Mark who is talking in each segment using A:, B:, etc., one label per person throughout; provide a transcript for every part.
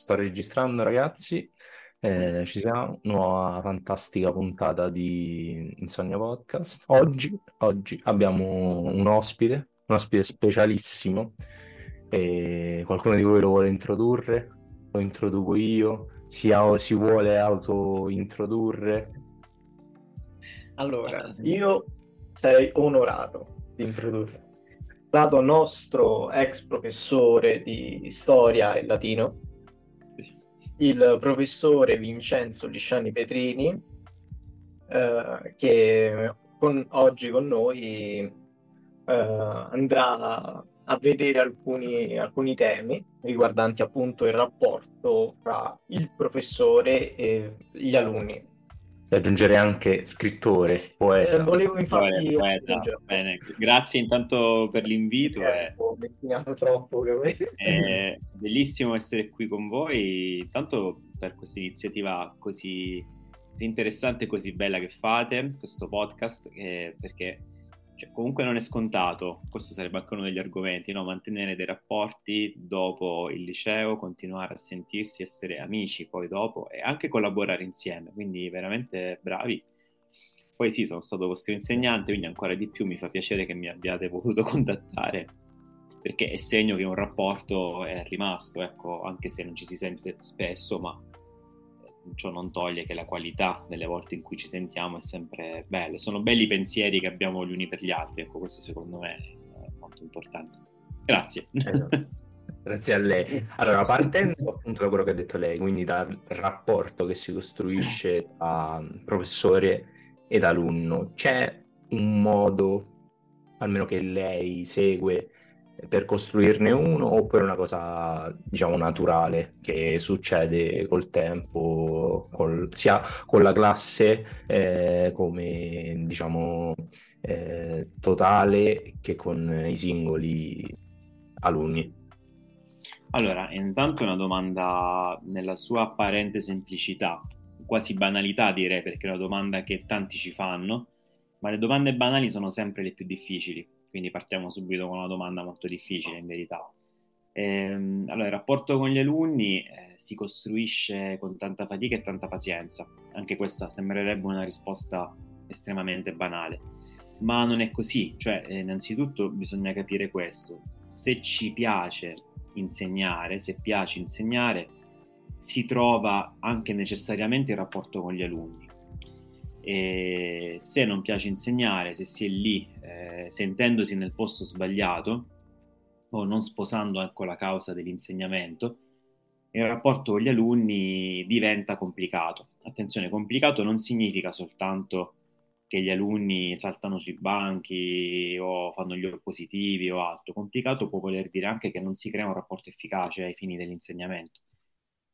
A: sto registrando ragazzi, eh, ci siamo, nuova fantastica puntata di Insonnia Podcast. Oggi, oggi abbiamo un ospite, un ospite specialissimo. E qualcuno di voi lo vuole introdurre? Lo introduco io? Si, si vuole auto-introdurre?
B: Allora, io sarei onorato di introdurre lato nostro ex professore di storia e latino, il professore Vincenzo Lisciani Petrini, eh, che con, oggi con noi eh, andrà a vedere alcuni, alcuni temi riguardanti appunto il rapporto tra il professore e gli alunni
A: e aggiungere anche scrittore, poeta.
B: Eh, volevo infatti...
C: Poeta, Bene. Grazie intanto per l'invito.
B: Eh, è... troppo.
C: È bellissimo essere qui con voi, tanto per questa iniziativa così, così interessante e così bella che fate, questo podcast, eh, perché cioè, comunque non è scontato, questo sarebbe anche uno degli argomenti, no? mantenere dei rapporti dopo il liceo, continuare a sentirsi, essere amici poi dopo e anche collaborare insieme, quindi veramente bravi. Poi sì, sono stato vostro insegnante, quindi ancora di più mi fa piacere che mi abbiate voluto contattare, perché è segno che un rapporto è rimasto, ecco, anche se non ci si sente spesso, ma ciò non toglie che la qualità delle volte in cui ci sentiamo è sempre bella. Sono belli i pensieri che abbiamo gli uni per gli altri, ecco, questo secondo me è molto importante. Grazie.
A: Esatto. Grazie a lei. Allora, partendo appunto da quello che ha detto lei, quindi dal rapporto che si costruisce tra professore ed alunno, c'è un modo, almeno che lei segue, per costruirne uno oppure una cosa diciamo naturale che succede col tempo col, sia con la classe eh, come diciamo eh, totale che con i singoli alunni.
C: Allora intanto una domanda nella sua apparente semplicità quasi banalità direi perché è una domanda che tanti ci fanno ma le domande banali sono sempre le più difficili quindi partiamo subito con una domanda molto difficile in verità. Ehm, allora, il rapporto con gli alunni eh, si costruisce con tanta fatica e tanta pazienza. Anche questa sembrerebbe una risposta estremamente banale, ma non è così. Cioè, eh, innanzitutto bisogna capire questo. Se ci piace insegnare, se piace insegnare, si trova anche necessariamente il rapporto con gli alunni. E se non piace insegnare, se si è lì eh, sentendosi nel posto sbagliato o non sposando ecco, la causa dell'insegnamento, il rapporto con gli alunni diventa complicato. Attenzione, complicato non significa soltanto che gli alunni saltano sui banchi o fanno gli oppositivi o altro. Complicato può voler dire anche che non si crea un rapporto efficace ai fini dell'insegnamento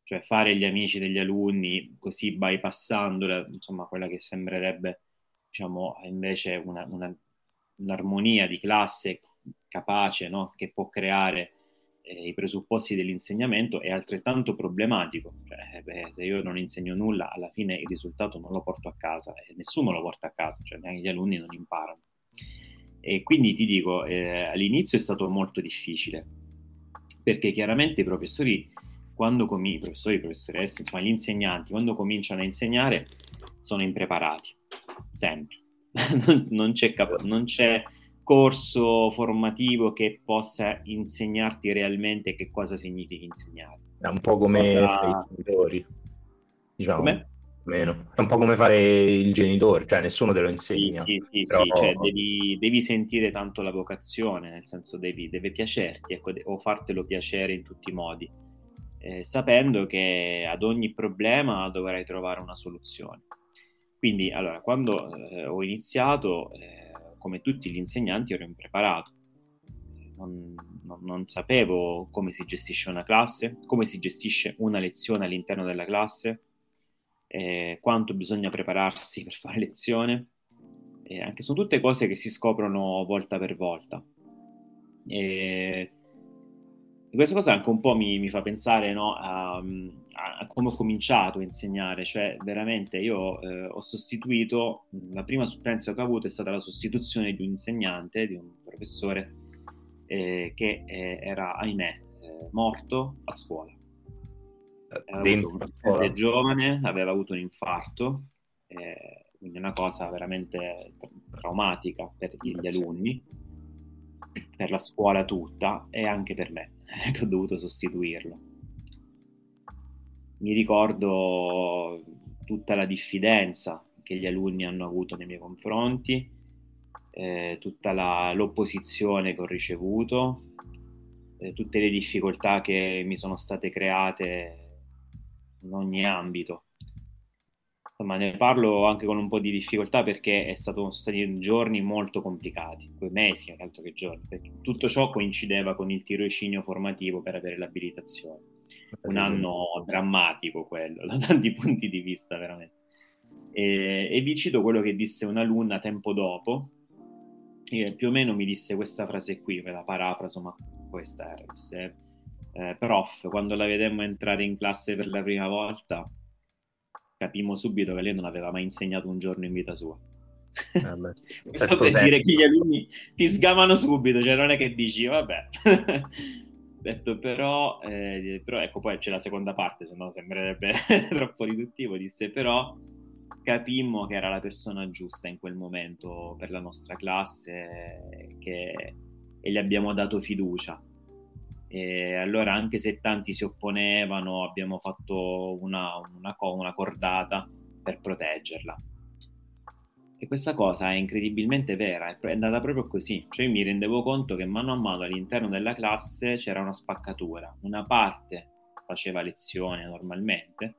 C: cioè fare gli amici degli alunni così bypassando insomma quella che sembrerebbe diciamo invece una, una, un'armonia di classe capace no? che può creare eh, i presupposti dell'insegnamento è altrettanto problematico cioè, beh, se io non insegno nulla alla fine il risultato non lo porto a casa e nessuno lo porta a casa cioè neanche gli alunni non imparano e quindi ti dico eh, all'inizio è stato molto difficile perché chiaramente i professori quando com- i professori, i professoresse, insomma gli insegnanti, quando cominciano a insegnare sono impreparati, sempre. non, non, c'è cap- non, c'è corso formativo che possa insegnarti realmente che cosa significa insegnare.
A: È un po' come cosa... i genitori, diciamo. Come? Meno. È un po' come fare il genitore, cioè nessuno te lo insegna.
C: Sì, sì, sì, però... sì. Cioè, devi, devi, sentire tanto la vocazione, nel senso devi, deve piacerti ecco, o fartelo piacere in tutti i modi eh, sapendo che ad ogni problema dovrai trovare una soluzione. Quindi, allora, quando eh, ho iniziato, eh, come tutti gli insegnanti, ero impreparato. Non, non, non, sapevo come si gestisce una classe, come si gestisce una lezione all'interno della classe, eh, quanto bisogna prepararsi per fare lezione. anche sono tutte cose che si scoprono volta per volta. E questa cosa anche un po' mi, mi fa pensare no, a, a, come ho cominciato a insegnare, cioè veramente io eh, ho sostituito, la prima supplenza che ho avuto è stata la sostituzione di un insegnante, di un professore eh, che eh, era, ahimè, eh, morto a scuola. Era un paziente giovane, aveva avuto un infarto, eh, quindi una cosa veramente traumatica per gli alunni, per la scuola tutta e anche per me, che ho dovuto sostituirlo. Mi ricordo tutta la diffidenza che gli alunni hanno avuto nei miei confronti, eh, tutta la, l'opposizione che ho ricevuto, eh, tutte le difficoltà che mi sono state create in ogni ambito. Insomma, ne parlo anche con un po' di difficoltà perché stato, sono stati giorni molto complicati, quei mesi, altro che giorni, perché tutto ciò coincideva con il tirocinio formativo per avere l'abilitazione. Un anno drammatico quello, da tanti punti di vista, veramente. E, e vi cito quello che disse un'alunna tempo dopo, e più o meno mi disse questa frase qui, ve la parafraso, ma questa era, disse, eh, prof, quando la vedemmo entrare in classe per la prima volta, capimmo subito che lei non aveva mai insegnato un giorno in vita sua. Ah, Questo per dire che gli alunni ti sgamano subito, cioè non è che dici, vabbè. detto però, eh, però, ecco poi c'è la seconda parte, se no sembrerebbe troppo riduttivo, disse però capimmo che era la persona giusta in quel momento per la nostra classe che, e gli abbiamo dato fiducia. E allora anche se tanti si opponevano abbiamo fatto una, una, una cordata per proteggerla. E questa cosa è incredibilmente vera, è andata proprio così. Cioè mi rendevo conto che mano a mano all'interno della classe c'era una spaccatura. Una parte faceva lezione normalmente,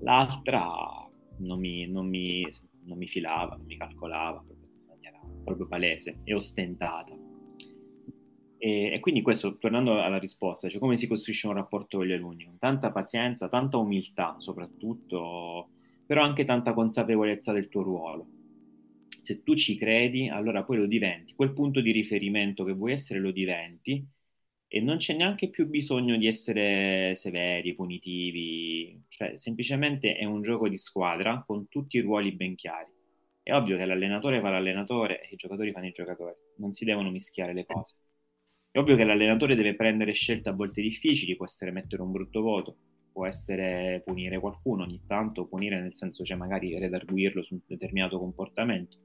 C: l'altra non mi, non mi, non mi filava, non mi calcolava in maniera proprio palese e ostentata. E, e, quindi questo, tornando alla risposta, cioè come si costruisce un rapporto con gli alunni? Con tanta pazienza, tanta umiltà soprattutto, però anche tanta consapevolezza del tuo ruolo. Se tu ci credi, allora poi lo diventi, quel punto di riferimento che vuoi essere lo diventi e non c'è neanche più bisogno di essere severi, punitivi, cioè semplicemente è un gioco di squadra con tutti i ruoli ben chiari. È ovvio che l'allenatore fa l'allenatore e i giocatori fanno i giocatori, non si devono mischiare le cose. È ovvio che l'allenatore deve prendere scelte a volte difficili, può essere mettere un brutto voto, può essere punire qualcuno ogni tanto, punire nel senso cioè magari redarguirlo su un determinato comportamento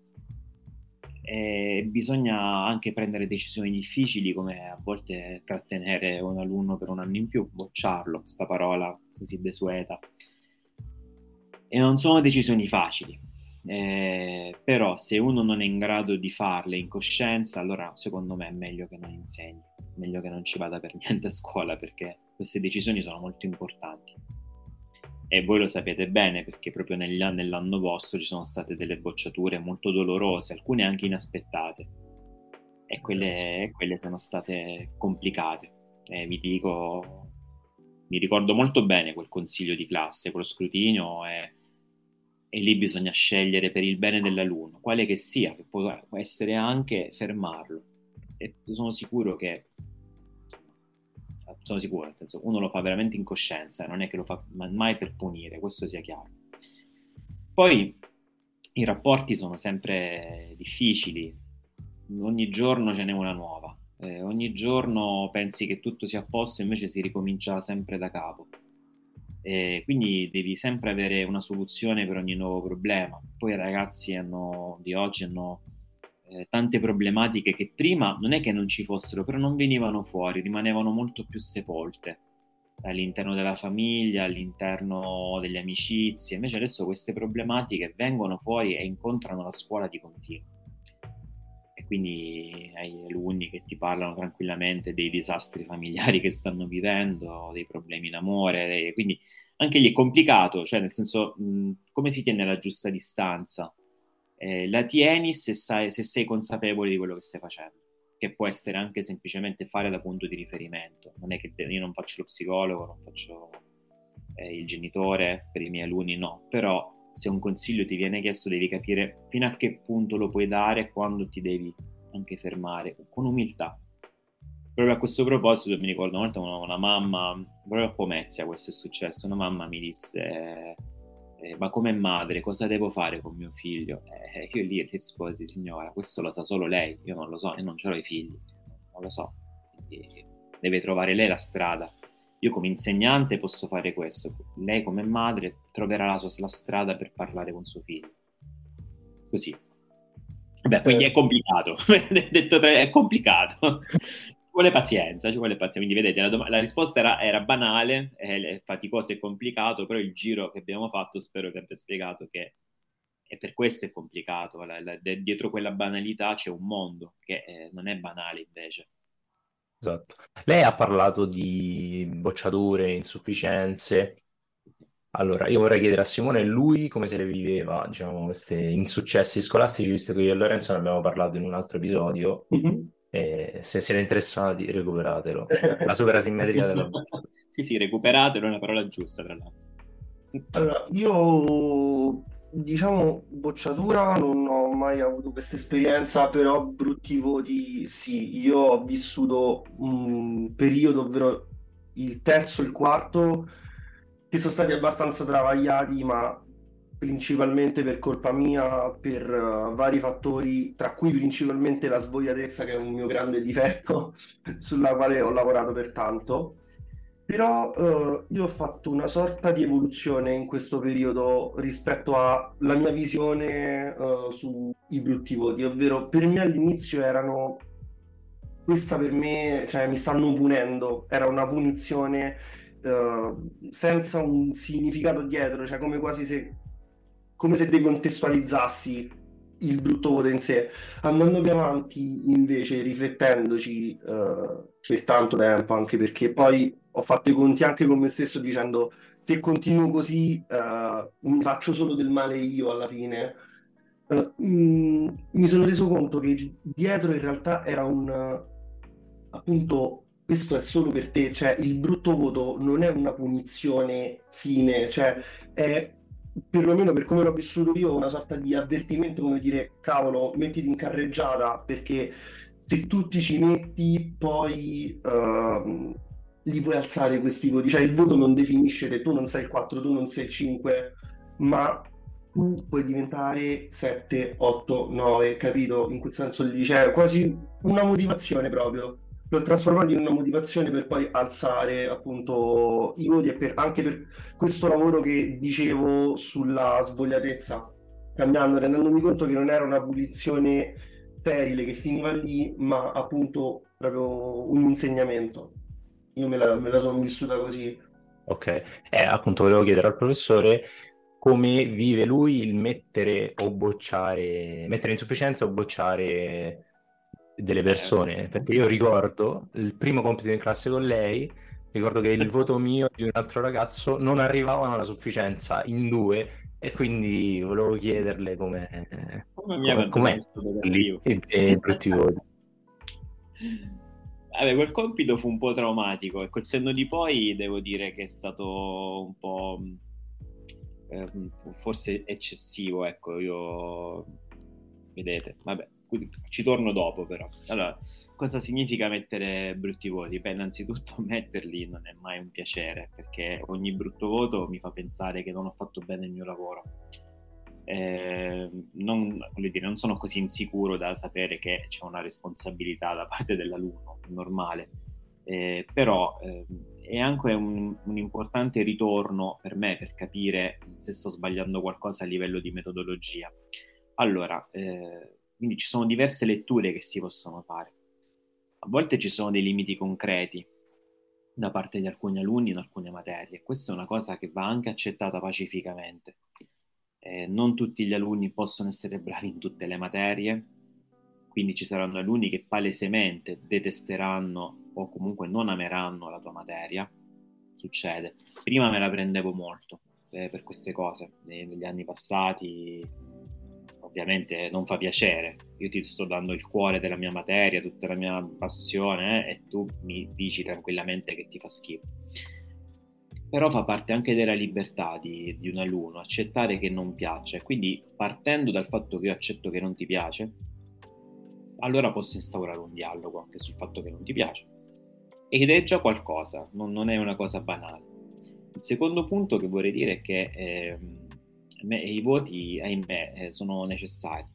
C: e bisogna anche prendere decisioni difficili come a volte trattenere un alunno per un anno in più, bocciarlo, questa parola così desueta. E non sono decisioni facili, eh, però se uno non è in grado di farle in coscienza, allora secondo me è meglio che non insegni, meglio che non ci vada per niente a scuola perché queste decisioni sono molto importanti. E voi lo sapete bene perché proprio negli, nell'anno vostro ci sono state delle bocciature molto dolorose, alcune anche inaspettate. E quelle, quelle sono state complicate. E vi dico, mi ricordo molto bene quel consiglio di classe, quello scrutinio e, e lì bisogna scegliere per il bene dell'alunno, quale che sia, che può essere anche fermarlo. E sono sicuro che sono sicuro, nel senso uno lo fa veramente in coscienza, non è che lo fa mai per punire, questo sia chiaro. Poi i rapporti sono sempre difficili, ogni giorno ce n'è una nuova, eh, ogni giorno pensi che tutto sia a posto, invece si ricomincia sempre da capo. Eh, quindi devi sempre avere una soluzione per ogni nuovo problema. Poi i ragazzi hanno, di oggi hanno eh, tante problematiche che prima non è che non ci fossero, però non venivano fuori, rimanevano molto più sepolte all'interno della famiglia, all'interno delle amicizie. Invece adesso queste problematiche vengono fuori e incontrano la scuola di continuo. E quindi hai alunni che ti parlano tranquillamente dei disastri familiari che stanno vivendo, dei problemi in amore, quindi anche lì è complicato, cioè nel senso mh, come si tiene la giusta distanza eh, la tieni se, sai, se sei consapevole di quello che stai facendo, che può essere anche semplicemente fare da punto di riferimento. Non è che io non faccio lo psicologo, non faccio eh, il genitore per i miei alunni, no, però se un consiglio ti viene chiesto devi capire fino a che punto lo puoi dare e quando ti devi anche fermare, con umiltà. Proprio a questo proposito mi ricordo una volta una, una mamma, proprio a Pomezia questo è successo, una mamma mi disse eh, ma come madre cosa devo fare con mio figlio? Eh, io lì risposi, signora, questo lo sa solo lei, io non lo so, io non ho i figli, non lo so, Quindi deve trovare lei la strada. Io come insegnante posso fare questo, lei come madre troverà la, sua, la strada per parlare con suo figlio. Così. Beh, quindi è complicato, detto tre, è complicato. Ci vuole pazienza, ci vuole pazienza. Quindi vedete, la, dom- la risposta era, era banale, è, è, faticoso e complicato, però il giro che abbiamo fatto spero che abbia spiegato che e per questo è complicato. La, la, dietro quella banalità c'è un mondo che eh, non è banale invece.
A: Esatto. Lei ha parlato di bocciature, insufficienze. Allora, io vorrei chiedere a Simone lui come se le viveva, diciamo, questi insuccessi scolastici, visto che io e Lorenzo ne abbiamo parlato in un altro episodio. Mm-hmm. E se siete interessati, recuperatelo. La superasimmetria della
C: bocciatura. sì, sì, recuperatelo è una parola giusta, tra l'altro.
D: Allora, io diciamo bocciatura non ho mai avuto questa esperienza, però brutti voti sì. Io ho vissuto un periodo, ovvero il terzo e il quarto, che sono stati abbastanza travagliati, ma principalmente per colpa mia, per uh, vari fattori, tra cui principalmente la svogliatezza, che è un mio grande difetto, sulla quale ho lavorato per tanto. Però eh, io ho fatto una sorta di evoluzione in questo periodo rispetto alla mia visione eh, sui brutti voti, ovvero per me all'inizio erano questa per me, cioè mi stanno punendo, era una punizione eh, senza un significato dietro, cioè come quasi se, come se decontestualizzassi il brutto voto in sé. Andando più avanti, invece, riflettendoci eh, per tanto tempo, anche perché poi ho fatto i conti anche con me stesso dicendo se continuo così uh, mi faccio solo del male io alla fine. Uh, mm, mi sono reso conto che dietro in realtà era un uh, appunto questo è solo per te, cioè il brutto voto non è una punizione fine, cioè è perlomeno per come l'ho vissuto io una sorta di avvertimento come dire cavolo mettiti in carreggiata perché se tu ti ci metti poi uh, li puoi alzare questi voti, cioè il voto non definisce che tu non sei il 4, tu non sei il 5, ma tu puoi diventare 7, 8, 9, capito? In quel senso lì c'è quasi una motivazione proprio. L'ho trasformato in una motivazione per poi alzare appunto i voti e per, anche per questo lavoro che dicevo sulla svogliatezza, cambiando, rendendomi conto che non era una punizione sterile che finiva lì, ma appunto proprio un insegnamento. Io me la, me la sono vissuta così.
A: Ok, eh, appunto volevo chiedere al professore come vive lui il mettere o bocciare, mettere in sufficienza o bocciare delle persone, perché io ricordo il primo compito in classe con lei, ricordo che il voto mio di un altro ragazzo non arrivavano alla sufficienza in due e quindi volevo chiederle come
C: come com'è lì
A: e, e brutti voti.
C: Vabbè, quel compito fu un po' traumatico e col senno di poi devo dire che è stato un po' eh, forse eccessivo, ecco, io vedete, vabbè, ci torno dopo però. Allora, cosa significa mettere brutti voti? Beh, innanzitutto metterli non è mai un piacere, perché ogni brutto voto mi fa pensare che non ho fatto bene il mio lavoro eh, non, dire, non, sono così insicuro da sapere che c'è una responsabilità da parte dell'alunno, normale, eh, però eh, è anche un, un, importante ritorno per me per capire se sto sbagliando qualcosa a livello di metodologia. Allora, eh, quindi ci sono diverse letture che si possono fare. A volte ci sono dei limiti concreti da parte di alcuni alunni in alcune materie. Questa è una cosa che va anche accettata pacificamente eh, non tutti gli alunni possono essere bravi in tutte le materie, quindi ci saranno alunni che palesemente detesteranno o comunque non ameranno la tua materia. Succede. Prima me la prendevo molto eh, per queste cose, negli anni passati ovviamente non fa piacere. Io ti sto dando il cuore della mia materia, tutta la mia passione eh, e tu mi dici tranquillamente che ti fa schifo però fa parte anche della libertà di, di un alunno, accettare che non piace. Quindi partendo dal fatto che io accetto che non ti piace, allora posso instaurare un dialogo anche sul fatto che non ti piace. Ed è già qualcosa, non, non è una cosa banale. Il secondo punto che vorrei dire è che eh, me, i voti, ahimè, eh, sono necessari.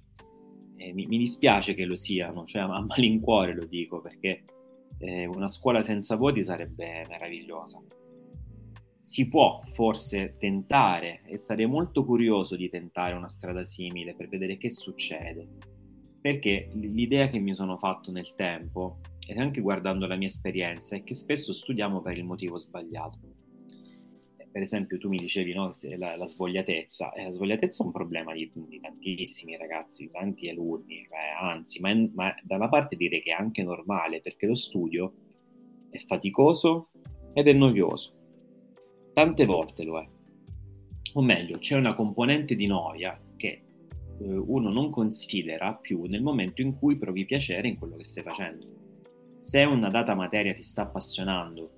C: Eh, mi, mi, dispiace che lo siano, cioè a malincuore lo dico, perché Eh, una scuola senza voti sarebbe meravigliosa. Si può forse tentare, e sarei molto curioso di tentare una strada simile per vedere che succede, perché l'idea che mi sono fatto nel tempo, e anche guardando la mia esperienza, è che spesso studiamo per il motivo sbagliato. Per esempio tu mi dicevi no, la, la svogliatezza, eh, la svogliatezza è un problema di, di tantissimi ragazzi, di tanti alunni, eh, anzi, ma, ma da una parte direi che è anche normale perché lo studio è faticoso ed è noioso, tante volte lo è, o meglio c'è una componente di noia che eh, uno non considera più nel momento in cui provi piacere in quello che stai facendo. Se una data materia ti sta appassionando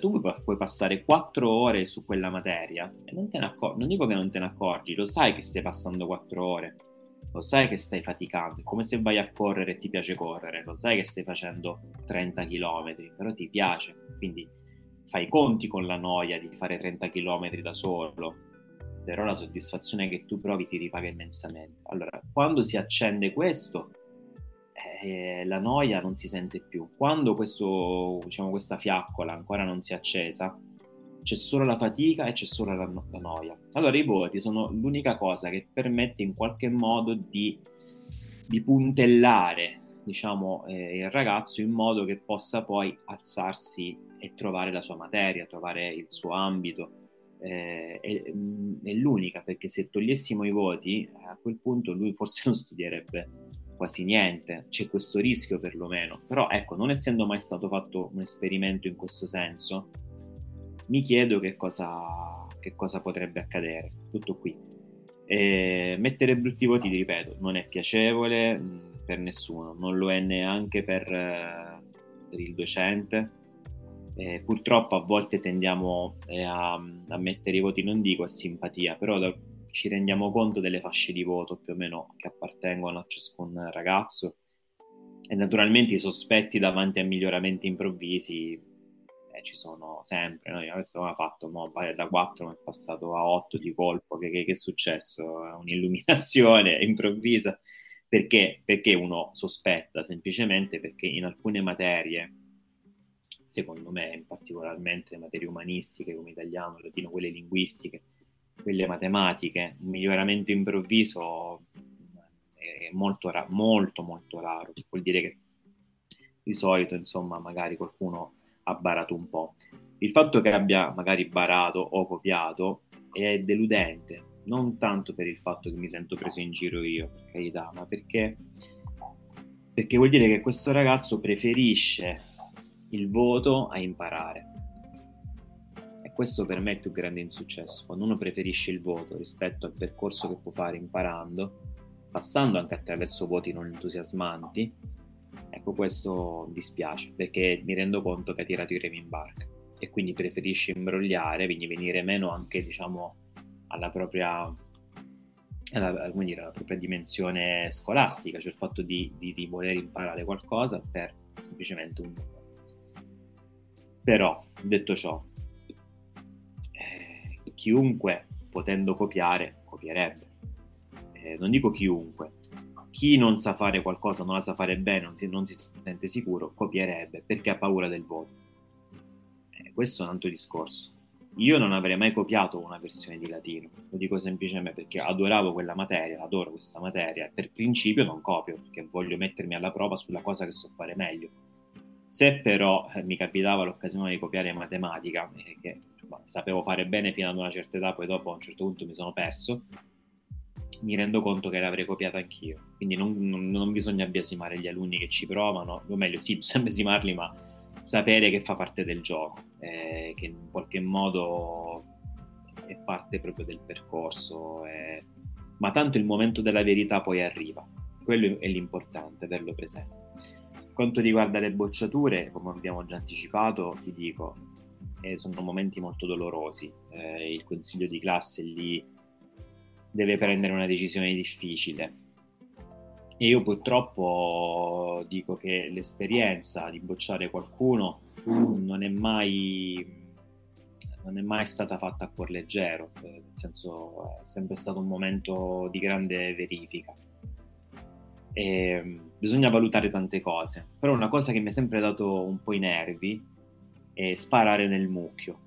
C: tu puoi passare quattro ore su quella materia e non te ne accorgi, non dico che non te ne accorgi, lo sai che stai passando quattro ore, lo sai che stai faticando, è come se vai a correre e ti piace correre, lo sai che stai facendo 30 km, però ti piace, quindi fai conti con la noia di fare 30 km da solo, però la soddisfazione che tu provi ti ripaga immensamente. Allora, quando si accende questo, eh, la noia non si sente più. Quando questo, diciamo, questa fiaccola ancora non si è accesa, c'è solo la fatica e c'è solo la, la, noia. Allora i voti sono l'unica cosa che permette in qualche modo di, di puntellare diciamo, eh, il ragazzo in modo che possa poi alzarsi e trovare la sua materia, trovare il suo ambito. Eh, è, è, l'unica perché se togliessimo i voti a quel punto lui forse non studierebbe quasi niente, c'è questo rischio perlomeno, però ecco, non essendo mai stato fatto un esperimento in questo senso, mi chiedo che cosa, che cosa potrebbe accadere, tutto qui. E mettere brutti voti, ti ripeto, non è piacevole mh, per nessuno, non lo è neanche per, eh, per il docente. Eh, purtroppo a volte tendiamo eh, a, a, mettere i voti, non dico a simpatia, però da, ci rendiamo conto delle fasce di voto più o meno che appartengono a ciascun ragazzo e naturalmente i sospetti davanti a miglioramenti improvvisi eh, ci sono sempre. Noi adesso abbiamo fatto mo, da 4 è passato a 8 di colpo. Che, che, che è successo? È un'illuminazione improvvisa. Perché? Perché uno sospetta semplicemente perché in alcune materie, secondo me, particolarmente le materie umanistiche come italiano, latino, quelle linguistiche, quelle matematiche, un miglioramento improvviso è molto, ra- molto, molto raro. Vuol dire che di solito, insomma, magari qualcuno ha barato un po'. Il fatto che abbia magari barato o copiato è deludente, non tanto per il fatto che mi sento preso in giro io, per carità, ma perché, perché vuol dire che questo ragazzo preferisce il voto a imparare. Questo per me è il più grande insuccesso, quando uno preferisce il voto rispetto al percorso che può fare imparando, passando anche attraverso voti non entusiasmanti, ecco questo dispiace perché mi rendo conto che ha tirato i remi in barca. E quindi preferisce imbrogliare, quindi venire meno anche diciamo alla propria, alla, dire, alla propria dimensione scolastica, cioè il fatto di, di, di voler imparare qualcosa per semplicemente un però detto ciò chiunque potendo copiare, copierebbe. Eh, non dico chiunque, chi non sa fare qualcosa, non la sa fare bene, non si, non si sente sicuro, copierebbe perché ha paura del voto. Eh, questo è un altro discorso. Io non avrei mai copiato una versione di latino, lo dico semplicemente perché adoravo quella materia, adoro questa materia, per principio non copio perché voglio mettermi alla prova sulla cosa che so fare meglio. Se però eh, mi capitava l'occasione di copiare matematica, eh, che sapevo fare bene fino ad una certa età, poi dopo a un certo punto mi sono perso, mi rendo conto che l'avrei copiata anch'io. Quindi non, non, non bisogna biasimare gli alunni che ci provano, o meglio, sì, bisogna biasimarli, ma sapere che fa parte del gioco, eh, che in qualche modo è parte proprio del percorso. Eh, ma tanto il momento della verità poi arriva. Quello è l'importante, averlo presente. Quanto riguarda le bocciature, come abbiamo già anticipato, ti dico, eh, sono momenti molto dolorosi. Eh, il consiglio di classe lì deve prendere una decisione difficile. E io purtroppo dico che l'esperienza di bocciare qualcuno non è mai, non è mai stata fatta a cuor leggero, eh, nel senso è sempre stato un momento di grande verifica. E, bisogna valutare tante cose, però una cosa che mi ha sempre dato un po' i nervi è sparare nel mucchio.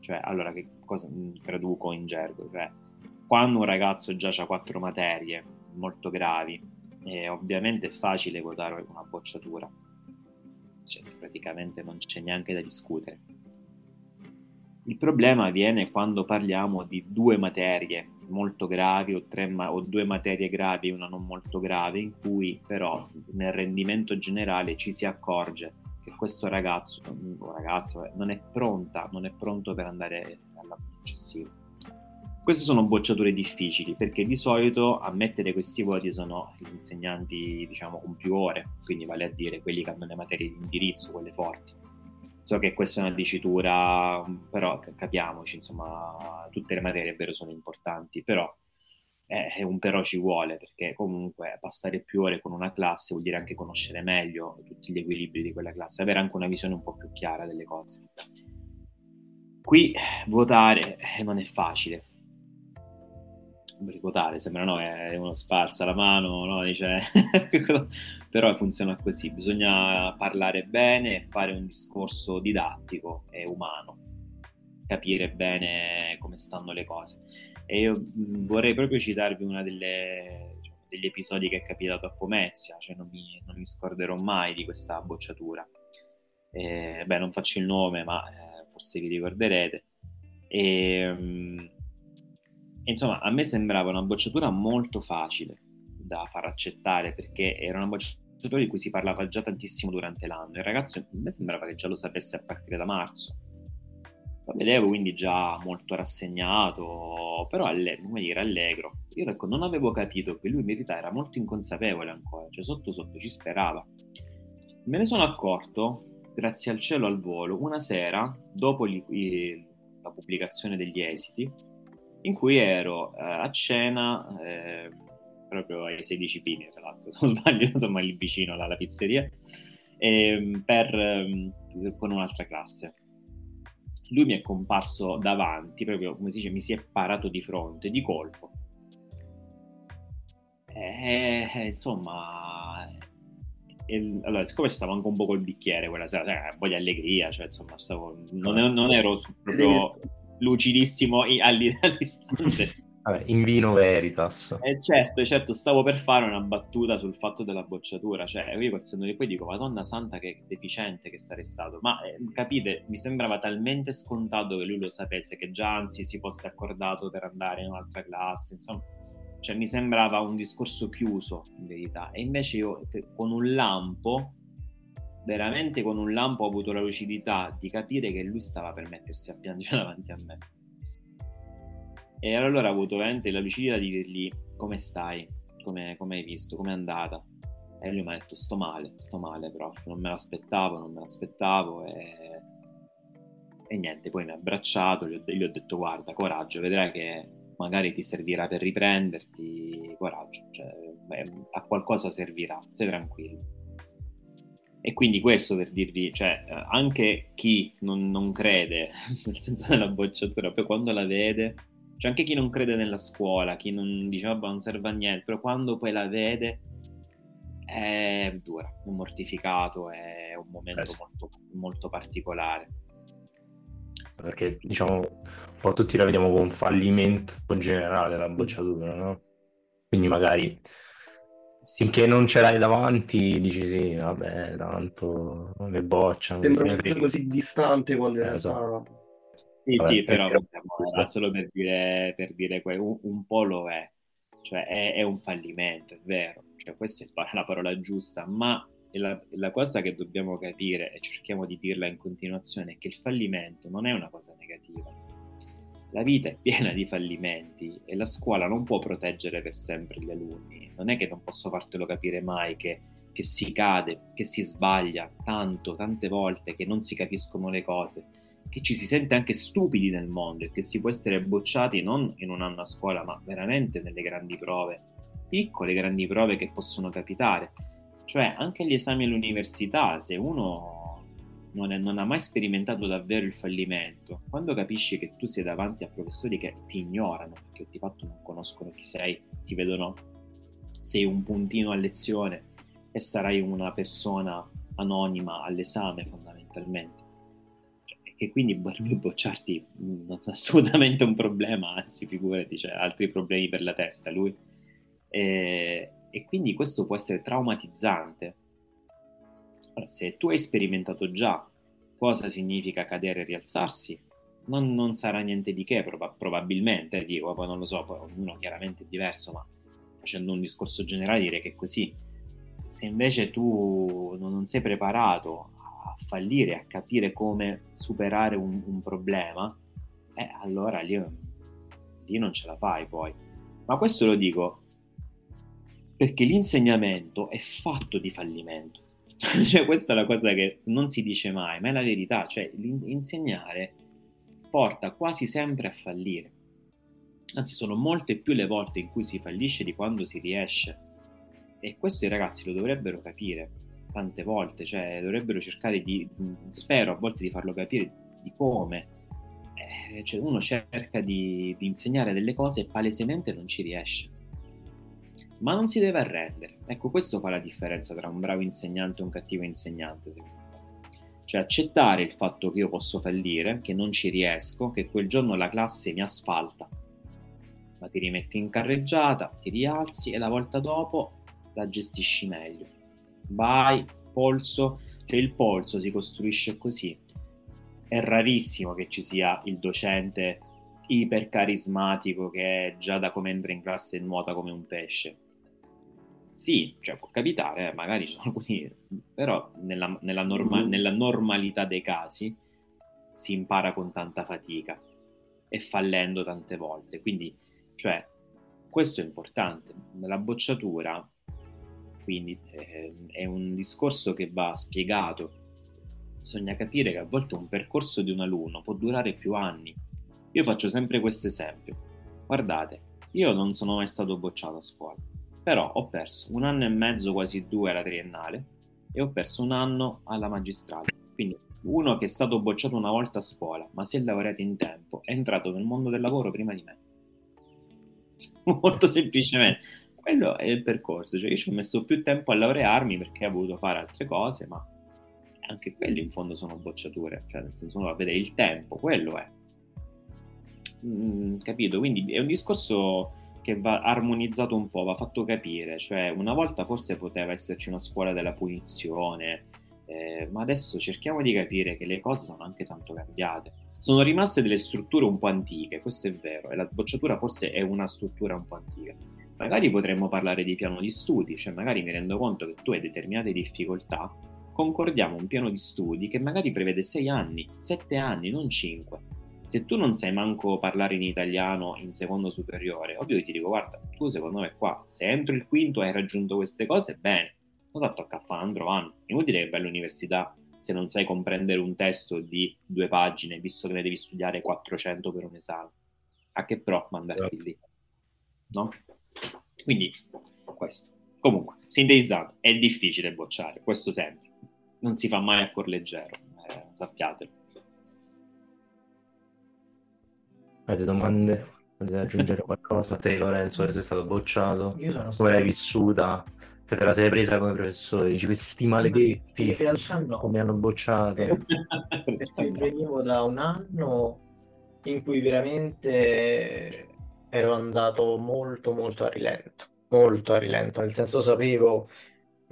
C: Cioè, allora, che cosa traduco in gergo? Cioè, quando un ragazzo già ha quattro materie molto gravi, è ovviamente è facile votare una bocciatura, cioè praticamente non c'è neanche da discutere. Il problema avviene quando parliamo di due materie molto gravi o, tre o due materie gravi e una non molto grave, in cui però nel rendimento generale ci si accorge che questo ragazzo o ragazza non è pronta, non è pronto per andare all'anno successivo. Queste sono bocciature difficili perché di solito a mettere questi voti sono gli insegnanti, diciamo, con più ore, quindi vale a dire quelli che hanno le materie di indirizzo, quelle forti. So che questa è una dicitura, però capiamoci, insomma, tutte le materie è vero sono importanti, però eh, un però ci vuole, perché comunque passare più ore con una classe vuol dire anche conoscere meglio tutti gli equilibri di quella classe, avere anche una visione un po' più chiara delle cose. Qui votare eh, non è facile, votare, sembra no, è uno spalza la mano, no? Dice, però funziona così, bisogna parlare bene e fare un discorso didattico e umano, capire bene come stanno le cose. E io vorrei proprio citarvi uno diciamo, degli episodi che è capitato a Pomezia, cioè non mi, non mi scorderò mai di questa bocciatura. Eh, beh, non faccio il nome, ma eh, forse vi ricorderete. E, insomma, a me sembrava una bocciatura molto facile da far accettare perché era una bocciatura di cui si parlava già tantissimo durante l'anno. Il ragazzo a me sembrava che già lo sapesse a partire da marzo. Lo vedevo quindi già molto rassegnato, però alle, come dire, allegro. Io ecco, non avevo capito che lui in verità era molto inconsapevole ancora, cioè sotto sotto ci sperava. Me ne sono accorto, grazie al cielo al volo, una sera, dopo gli, la pubblicazione degli esiti, in cui ero eh, a cena eh, proprio ai 16 pini, tra l'altro, se non sbaglio, insomma lì vicino alla, pizzeria, eh, per, ehm, con un'altra classe. Lui mi è comparso davanti, proprio come si dice, mi si è parato di fronte, di colpo. E, eh, insomma, e, allora, siccome stavo anche un po' col bicchiere quella sera, cioè, un po' di allegria, cioè, insomma, stavo, non, non ero proprio lucidissimo all'istante.
A: Vabbè, in vino veritas.
C: Eh certo, certo, stavo per fare una battuta sul fatto della bocciatura, cioè io senno di poi dico, madonna santa che deficiente che sarei stato, ma eh, capite, mi sembrava talmente scontato che lui lo sapesse, che già anzi si fosse accordato per andare in un'altra classe, insomma, cioè mi sembrava un discorso chiuso in verità, e invece io con un lampo veramente con un lampo ho avuto la lucidità di capire che lui stava per mettersi a piangere davanti a me. E allora ho avuto veramente la lucidità di dirgli come stai, come, come hai visto, come è andata. E lui mi ha detto sto male, sto male prof, non me l'aspettavo, non me l'aspettavo e, e niente, poi mi ha abbracciato, gli ho, gli ho detto guarda, coraggio, vedrai che magari ti servirà per riprenderti, coraggio, cioè, beh, a qualcosa servirà, sei tranquillo. E quindi questo per dirvi, cioè, eh, anche chi non, non, crede nel senso della bocciatura, poi quando la vede, cioè anche chi non crede nella scuola, chi non dice vabbè non serve a niente, però quando poi la vede è dura, è mortificato, è un momento eh sì. molto, molto particolare.
A: Perché diciamo, un po' tutti la vediamo come un fallimento in generale la bocciatura, no? Quindi magari Finché non ce l'hai davanti, dici sì, vabbè, tanto le boccia.
D: Sembra una così distante quando in
A: eh,
D: realtà...
A: Esatto.
C: Sì, vabbè, sì, però era solo per dire, per dire un, un, po' lo è. Cioè, è, è, un fallimento, è vero. Cioè, questa è la parola giusta, ma la, la cosa che dobbiamo capire, e cerchiamo di dirla in continuazione, è che il fallimento non è una cosa negativa la vita è piena di fallimenti e la scuola non può proteggere per sempre gli alunni. Non è che non posso fartelo capire mai che, che si cade, che si sbaglia tanto, tante volte, che non si capiscono le cose, che ci si sente anche stupidi nel mondo e che si può essere bocciati non in un anno a scuola, ma veramente nelle grandi prove, piccole grandi prove che possono capitare. Cioè anche agli esami all'università, se uno non, è, non, ha mai sperimentato davvero il fallimento, quando capisci che tu sei davanti a professori che ti ignorano, perché di fatto non conoscono chi sei, ti vedono sei un puntino a lezione e sarai una persona anonima all'esame fondamentalmente. Cioè, e quindi lui bocciarti non è assolutamente un problema, anzi figurati, c'è altri problemi per la testa lui. E, e quindi questo può essere traumatizzante. Se tu hai sperimentato già cosa significa cadere e rialzarsi, non, non sarà niente di che, prob- probabilmente, dico, poi non lo so, poi ognuno chiaramente è diverso, ma facendo un discorso generale direi che è così. Se invece tu non sei preparato a fallire, a capire come superare un, un problema, eh, allora lì, lì non ce la fai poi. Ma questo lo dico perché l'insegnamento è fatto di fallimento. cioè, questa è la cosa che non si dice mai, ma è la verità. Cioè, insegnare porta quasi sempre a fallire. Anzi, sono molte più le volte in cui si fallisce di quando si riesce. E questo i ragazzi lo dovrebbero capire tante volte, cioè dovrebbero cercare di, spero a volte di farlo capire di come. Eh, cioè uno cerca di, di insegnare delle cose e palesemente non ci riesce. Ma non si deve arrendere. Ecco, questo fa la differenza tra un bravo insegnante e un cattivo insegnante, secondo me. Cioè accettare il fatto che io posso fallire, che non ci riesco, che quel giorno la classe mi asfalta, ma ti rimetti in carreggiata, ti rialzi e la volta dopo la gestisci meglio. Vai, polso, cioè il polso si costruisce così. È rarissimo che ci sia il docente ipercarismatico che già da come entra in classe nuota come un pesce sì, cioè può capitare, eh, magari ci sono alcuni, però nella, nella, norma, mm. nella normalità dei casi si impara con tanta fatica e fallendo tante volte. Quindi, cioè, questo è importante. La bocciatura, quindi, eh, è un discorso che va spiegato. Bisogna capire che a volte un percorso di un alunno può durare più anni. Io faccio sempre questo esempio. Guardate, io non sono mai stato bocciato a scuola però ho perso un anno e mezzo, quasi due alla triennale e ho perso un anno alla magistrale. Quindi uno che è stato bocciato una volta a scuola, ma si è laureato in tempo, è entrato nel mondo del lavoro prima di me. Molto semplicemente. Quello è il percorso, cioè io ci ho messo più tempo a laurearmi perché ho voluto fare altre cose, ma anche quelli in fondo sono bocciature, cioè nel senso uno va a vedere il tempo, quello è. Mm, capito? Quindi è un discorso che va armonizzato un po', va fatto capire, cioè una volta forse poteva esserci una scuola della punizione, eh, ma adesso cerchiamo di capire che le cose sono anche tanto cambiate. Sono rimaste delle strutture un po' antiche, questo è vero, e la bocciatura forse è una struttura un po' antica. Magari potremmo parlare di piano di studi, cioè magari mi rendo conto che tu hai determinate difficoltà, concordiamo un piano di studi che magari prevede 6 anni, 7 anni, non 5 se tu non sai manco parlare in italiano in secondo superiore, ovvio che ti dico, guarda, tu secondo me qua, se entro il quinto hai raggiunto queste cose, bene, non tanto a fa un altro anno. Inutile che vai all'università se non sai comprendere un testo di due pagine, visto che ne devi studiare 400 per un esame. A che pro mandarti lì? No? Quindi, questo. Comunque, sintetizzato, è difficile bocciare, questo sempre. Non si fa mai a cuor leggero, eh, sappiatelo.
A: Avete domande? Volete aggiungere qualcosa? Te Lorenzo, sei stato bocciato?
B: Io sono
A: Come l'hai vissuta? Cioè te la sei presa come professore? Dici questi maledetti
B: in realtà no.
A: come hanno bocciato?
B: Eh, perché venivo da un anno in cui veramente ero andato molto molto a rilento, molto a rilento, nel senso sapevo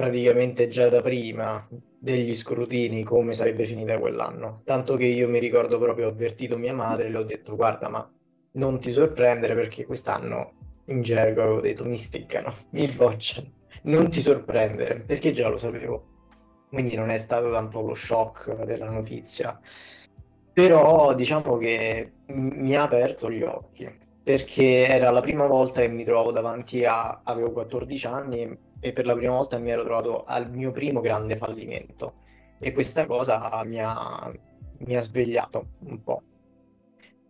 B: praticamente già da prima degli scrutini come sarebbe finita quell'anno. Tanto che io mi ricordo proprio, ho avvertito mia madre le ho detto guarda ma non ti sorprendere perché quest'anno in gergo avevo detto mi sticcano, mi bocciano, non ti sorprendere perché già lo sapevo. Quindi non è stato tanto lo shock della notizia. Però diciamo che mi ha aperto gli occhi perché era la prima volta che mi trovavo davanti a, avevo 14 anni e per la prima volta mi ero trovato al mio primo grande fallimento e questa cosa mi ha, mi ha svegliato un po'.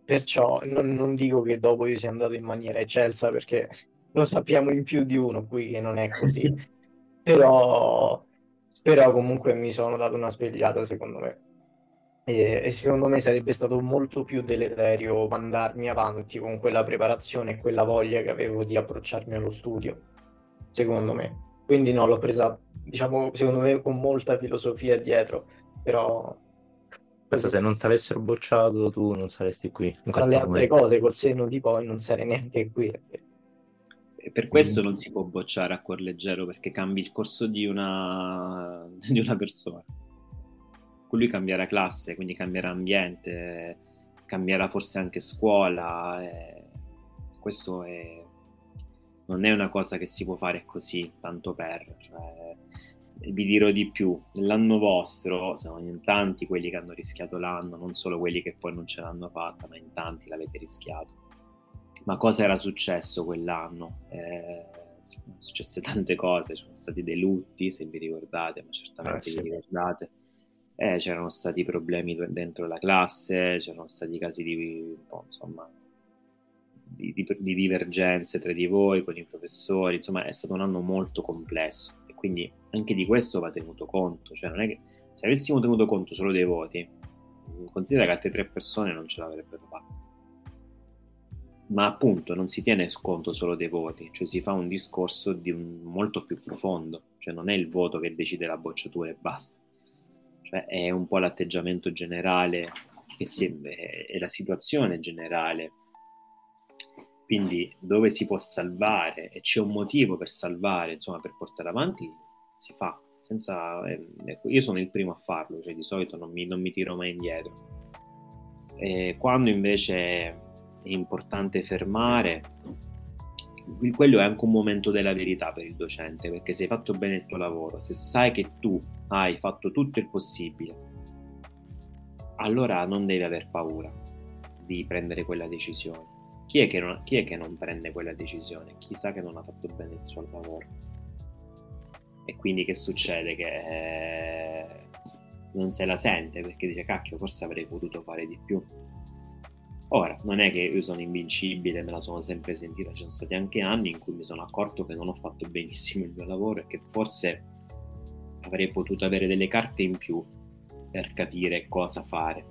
B: Perciò non, non, dico che dopo io sia andato in maniera eccelsa perché lo sappiamo in più di uno qui che non è così, però, però comunque mi sono dato una svegliata secondo me. E, e, secondo me sarebbe stato molto più deleterio mandarmi avanti con quella preparazione e quella voglia che avevo di approcciarmi allo studio secondo me. Quindi no, l'ho presa, diciamo, secondo me con molta filosofia dietro, però...
A: Pensa, se non ti avessero bocciato tu non saresti qui.
B: Tra le altre cose, col senno di poi non sarei neanche qui.
C: E per questo mm. non si può bocciare a cuor leggero, perché cambi il corso di una, di una persona. Lui cambierà classe, quindi cambierà ambiente, cambierà forse anche scuola. questo è non è una cosa che si può fare così, tanto per. Cioè, vi dirò di più, l'anno vostro sono in tanti quelli che hanno rischiato l'anno, non solo quelli che poi non ce l'hanno fatta, ma in tanti l'avete rischiato. Ma cosa era successo quell'anno? Eh, sono successe tante cose, ci sono stati dei lutti, se vi ricordate, ma certamente ah, sì. vi ricordate. Eh, c'erano stati problemi dentro la classe, c'erano stati casi di, insomma, di, di, di, divergenze tra di voi, con i professori, insomma è stato un anno molto complesso e quindi anche di questo va tenuto conto, cioè non è che se avessimo tenuto conto solo dei voti, considera che altre tre persone non ce l'avrebbero fatta. Ma appunto non si tiene conto solo dei voti, cioè si fa un discorso di un, molto più profondo, cioè non è il voto che decide la bocciatura e basta, cioè è un po' l'atteggiamento generale e, la situazione generale quindi dove si può salvare e c'è un motivo per salvare, insomma, per portare avanti, si fa. Senza, eh, ecco, io sono il primo a farlo, cioè di solito non mi, non mi tiro mai indietro. E quando invece è importante fermare, quello è anche un momento della verità per il docente, perché se hai fatto bene il tuo lavoro, se sai che tu hai fatto tutto il possibile, allora non devi aver paura di prendere quella decisione chi è, che non, chi è che non prende quella decisione? Chi sa che non ha fatto bene il suo lavoro? E quindi che succede? Che eh, non se la sente perché dice cacchio, forse avrei potuto fare di più. Ora, non è che io sono invincibile, me la sono sempre sentita, ci sono stati anche anni in cui mi sono accorto che non ho fatto benissimo il mio lavoro e che forse avrei potuto avere delle carte in più per capire cosa fare.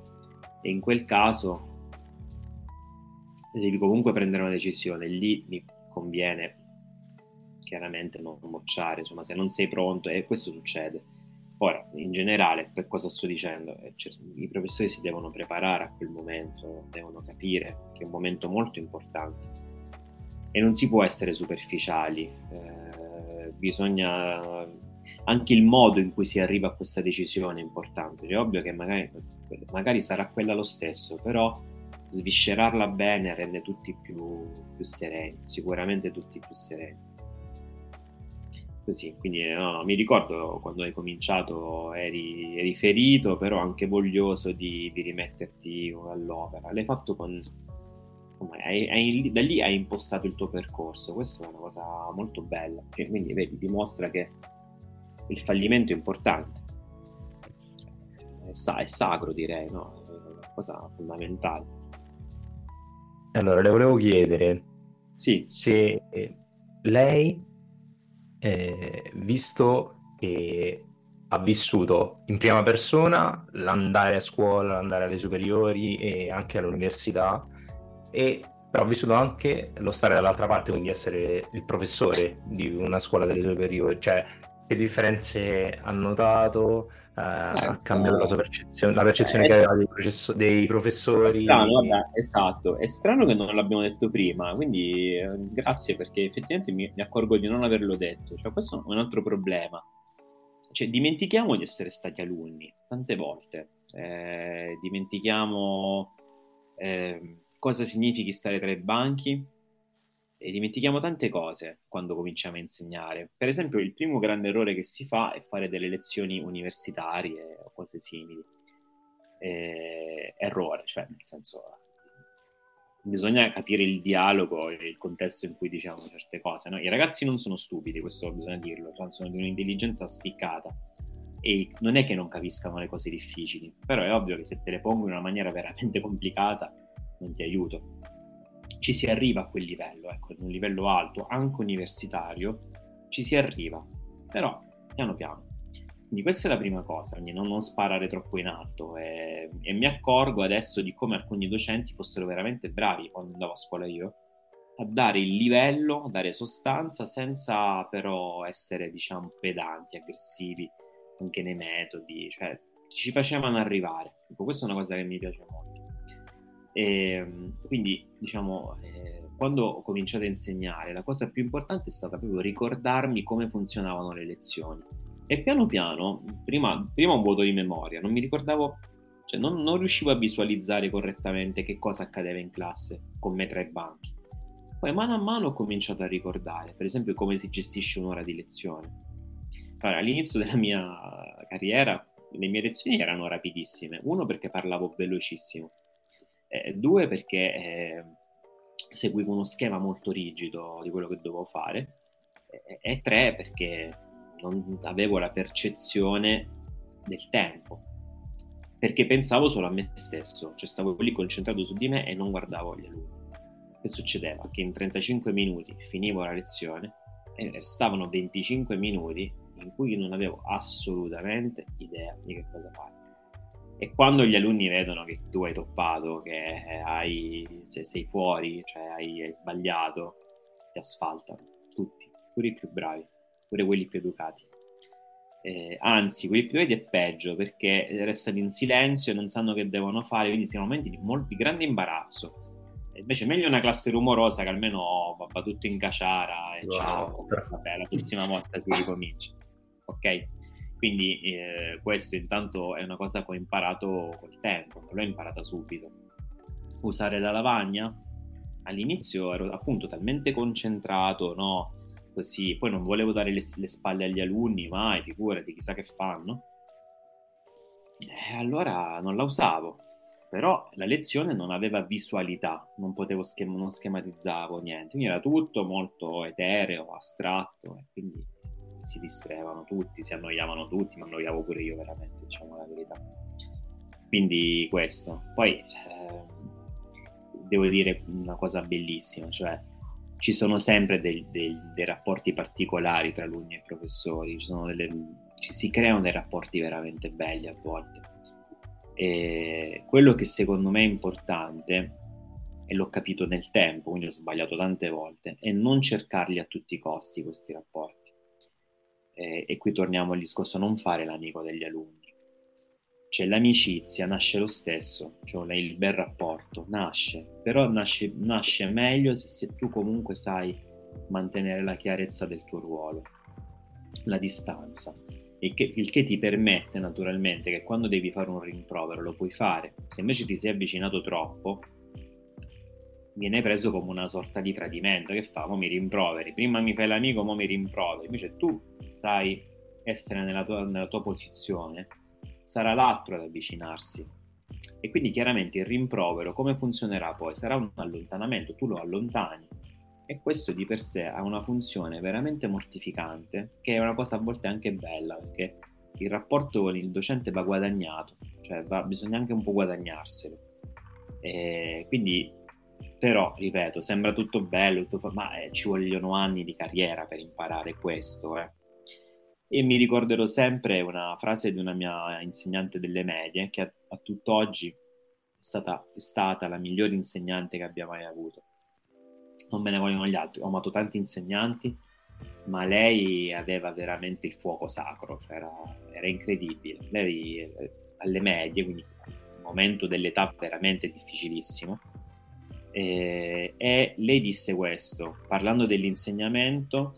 C: E in quel caso devi comunque prendere una decisione, lì mi conviene chiaramente non bocciare, insomma se non sei pronto e questo succede. Ora, in generale, per cosa sto dicendo? Cioè, I professori si devono preparare a quel momento, devono capire che è un momento molto importante e non si può essere superficiali, eh, bisogna anche il modo in cui si arriva a questa decisione è importante. È ovvio che magari, magari sarà quella lo stesso, però sviscerarla bene rende tutti più, più sereni, sicuramente tutti più sereni. Così, quindi no, mi ricordo quando hai cominciato eri, eri ferito, però anche voglioso di, di, rimetterti all'opera. L'hai fatto con... Hai, hai, da lì hai impostato il tuo percorso, questa è una cosa molto bella. Cioè, quindi vedi, dimostra che il fallimento è importante, è, è sacro direi, no? è una cosa fondamentale.
A: Allora, le volevo chiedere
C: sì.
A: se lei, eh, visto che ha vissuto in prima persona l'andare a scuola, l'andare alle superiori e anche all'università, e però ha vissuto anche lo stare dall'altra parte, quindi essere il professore di una scuola delle superiori, cioè che differenze ha notato, eh, ha cambiato la sua percezione, la percezione eh, che aveva dei, processo- dei professori.
C: È strano, vabbè, esatto, è strano che non l'abbiamo detto prima, quindi eh, grazie perché effettivamente mi, mi, accorgo di non averlo detto, cioè questo è un altro problema, cioè dimentichiamo di essere stati alunni tante volte, eh, dimentichiamo eh, cosa significhi stare tra i banchi, e dimentichiamo tante cose quando cominciamo a insegnare. Per esempio, il primo grande errore che si fa è fare delle lezioni universitarie o cose simili. Eh, errore, cioè nel senso bisogna capire il dialogo e il contesto in cui diciamo certe cose. No? I ragazzi non sono stupidi, questo bisogna dirlo, cioè sono di un'intelligenza spiccata e non è che non capiscano le cose difficili, però è ovvio che se te le pongo in una maniera veramente complicata non ti aiuto ci si arriva a quel livello, ecco, un livello alto, anche universitario, ci si arriva, però piano piano. Quindi questa è la prima cosa, quindi non, non sparare troppo in alto e, e, mi accorgo adesso di come alcuni docenti fossero veramente bravi quando andavo a scuola io a dare il livello, a dare sostanza senza però essere, diciamo, pedanti, aggressivi anche nei metodi, cioè ci facevano arrivare. Ecco, questa è una cosa che mi piace molto. E, ehm, quindi, diciamo, eh, quando ho cominciato a insegnare, la cosa più importante è stata proprio ricordarmi come funzionavano le lezioni. E piano piano, prima, prima un vuoto di memoria, non mi ricordavo, cioè non, non riuscivo a visualizzare correttamente che cosa accadeva in classe con me tra i banchi poi mano a mano ho cominciato a ricordare, per esempio, come si gestisce un'ora di lezione. Allora, all'inizio della mia carriera le mie lezioni erano rapidissime. Uno perché parlavo velocissimo, eh, due perché eh, seguivo uno schema molto rigido di quello che dovevo fare, eh, e tre perché non avevo la percezione del tempo, perché pensavo solo a me stesso, cioè stavo lì concentrato su di me e non guardavo gli alunni che succedeva? Che in 35 minuti finivo la lezione e restavano 25 minuti in cui io non avevo assolutamente idea di che cosa fare. E quando gli alunni vedono che tu hai toppato, che hai, se sei fuori, cioè hai, hai sbagliato, ti asfaltano, tutti, pure i più bravi, pure quelli più educati. Eh, anzi, quelli più educati è peggio perché restano in silenzio e non sanno che devono fare, quindi sono momenti di, molto, di grande imbarazzo Invece meglio una classe rumorosa che almeno va, tutto in caciara e wow. ciao, vabbè, la prossima volta si ricomincia. Ok? Quindi eh, questo intanto è una cosa che ho imparato col tempo, l'ho imparata subito. Usare la lavagna? All'inizio ero appunto talmente concentrato, no? Così, poi non volevo dare le, le spalle agli alunni, mai, figurati, chissà che fanno. E allora non la usavo però la lezione non aveva visualità, non potevo schem- non schematizzavo niente, quindi era tutto molto etereo, astratto e quindi si distraevano tutti, si annoiavano tutti, mi annoiavo pure io veramente, diciamo la verità. Quindi questo. Poi eh, devo dire una cosa bellissima, cioè ci sono sempre dei, dei, dei rapporti particolari tra alunni e professori, ci, delle, ci si creano dei rapporti veramente belli a volte e quello che secondo me è importante, e l'ho capito nel tempo, quindi ho sbagliato tante volte, è non cercarli a tutti i costi questi rapporti. E, e qui torniamo al discorso non fare l'amico degli alunni. Cioè l'amicizia nasce lo stesso, cioè il bel rapporto nasce, però nasce, nasce meglio se, se tu comunque sai mantenere la chiarezza del tuo ruolo, la distanza che, il che, ti permette naturalmente che quando devi fare un rimprovero lo puoi fare. Se invece ti sei avvicinato troppo, viene preso come una sorta di tradimento. Che fa? Mo mi rimproveri. Prima mi fai l'amico, mo mi rimproveri. Invece tu sai essere nella tua, nella tua posizione, sarà l'altro ad avvicinarsi. E quindi chiaramente il rimprovero come funzionerà poi? Sarà un allontanamento, tu lo allontani e questo di per sé ha una funzione veramente mortificante, che è una cosa a volte anche bella, perché il rapporto con il docente va guadagnato, cioè va, bisogna anche un po' guadagnarselo. E quindi, però, ripeto, sembra tutto bello, tutto, ma eh, ci vogliono anni di carriera per imparare questo. Eh. E mi ricorderò sempre una frase di una mia insegnante delle medie, che a, a tutt'oggi è stata, è stata la migliore insegnante che abbia mai avuto non me ne vogliono gli altri. Ho amato tanti insegnanti, ma lei aveva veramente il fuoco sacro, cioè era, era, incredibile. Lei eh, alle medie, quindi un momento dell'età veramente difficilissimo, e, e lei disse questo, parlando dell'insegnamento,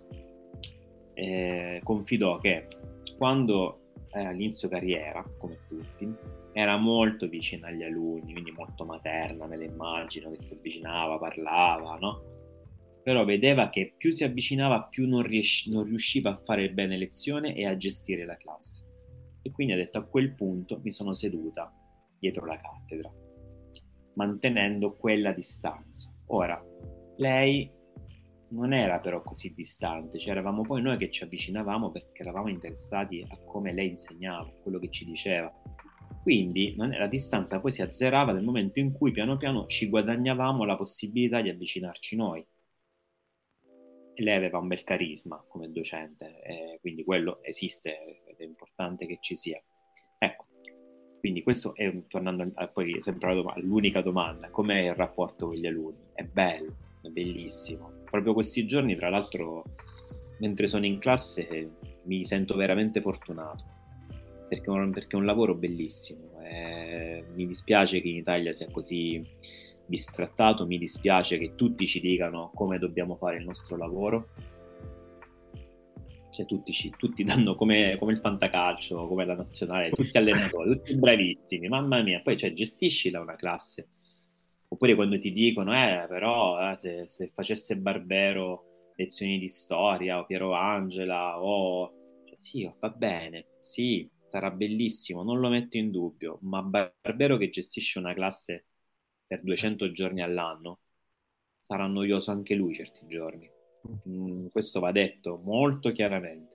C: eh, confidò che quando era all'inizio carriera, come tutti, era molto vicina agli alunni, quindi molto materna, me la immagino, che si avvicinava, parlava, no? però vedeva che più si avvicinava più non, ries- non riusciva a fare bene lezione e a gestire la classe. E quindi ha detto a quel punto mi sono seduta dietro la cattedra, mantenendo quella distanza. Ora, lei non era però così distante, cioè eravamo poi noi che ci avvicinavamo perché eravamo interessati a come lei insegnava, a quello che ci diceva. Quindi la distanza poi si azzerava nel momento in cui piano piano ci guadagnavamo la possibilità di avvicinarci noi lei aveva un bel carisma come docente, eh, quindi quello esiste ed è importante che ci sia. Quindi questo è, tornando a, poi sempre all'unica domanda, com'è il rapporto con gli alunni? È bello, è bellissimo. Proprio questi giorni, tra l'altro, mentre sono in classe, mi sento veramente fortunato perché, perché è un lavoro bellissimo. Eh, mi dispiace che in Italia sia così bistrattato, mi dispiace che tutti ci dicano come dobbiamo fare il nostro lavoro. Cioè, tutti, ci, tutti danno come, come, il fantacalcio, come la nazionale, tutti allenatori, tutti bravissimi, mamma mia. Poi cioè, gestiscila una classe. Oppure quando ti dicono, eh, però, eh, se, se facesse Barbero lezioni di storia, o Piero Angela, o... Cioè, sì, va bene, sì, sarà bellissimo, non lo metto in dubbio, ma Barbero che gestisce una classe per 200 giorni all'anno sarà noioso anche lui certi giorni. Mm, questo va detto molto chiaramente.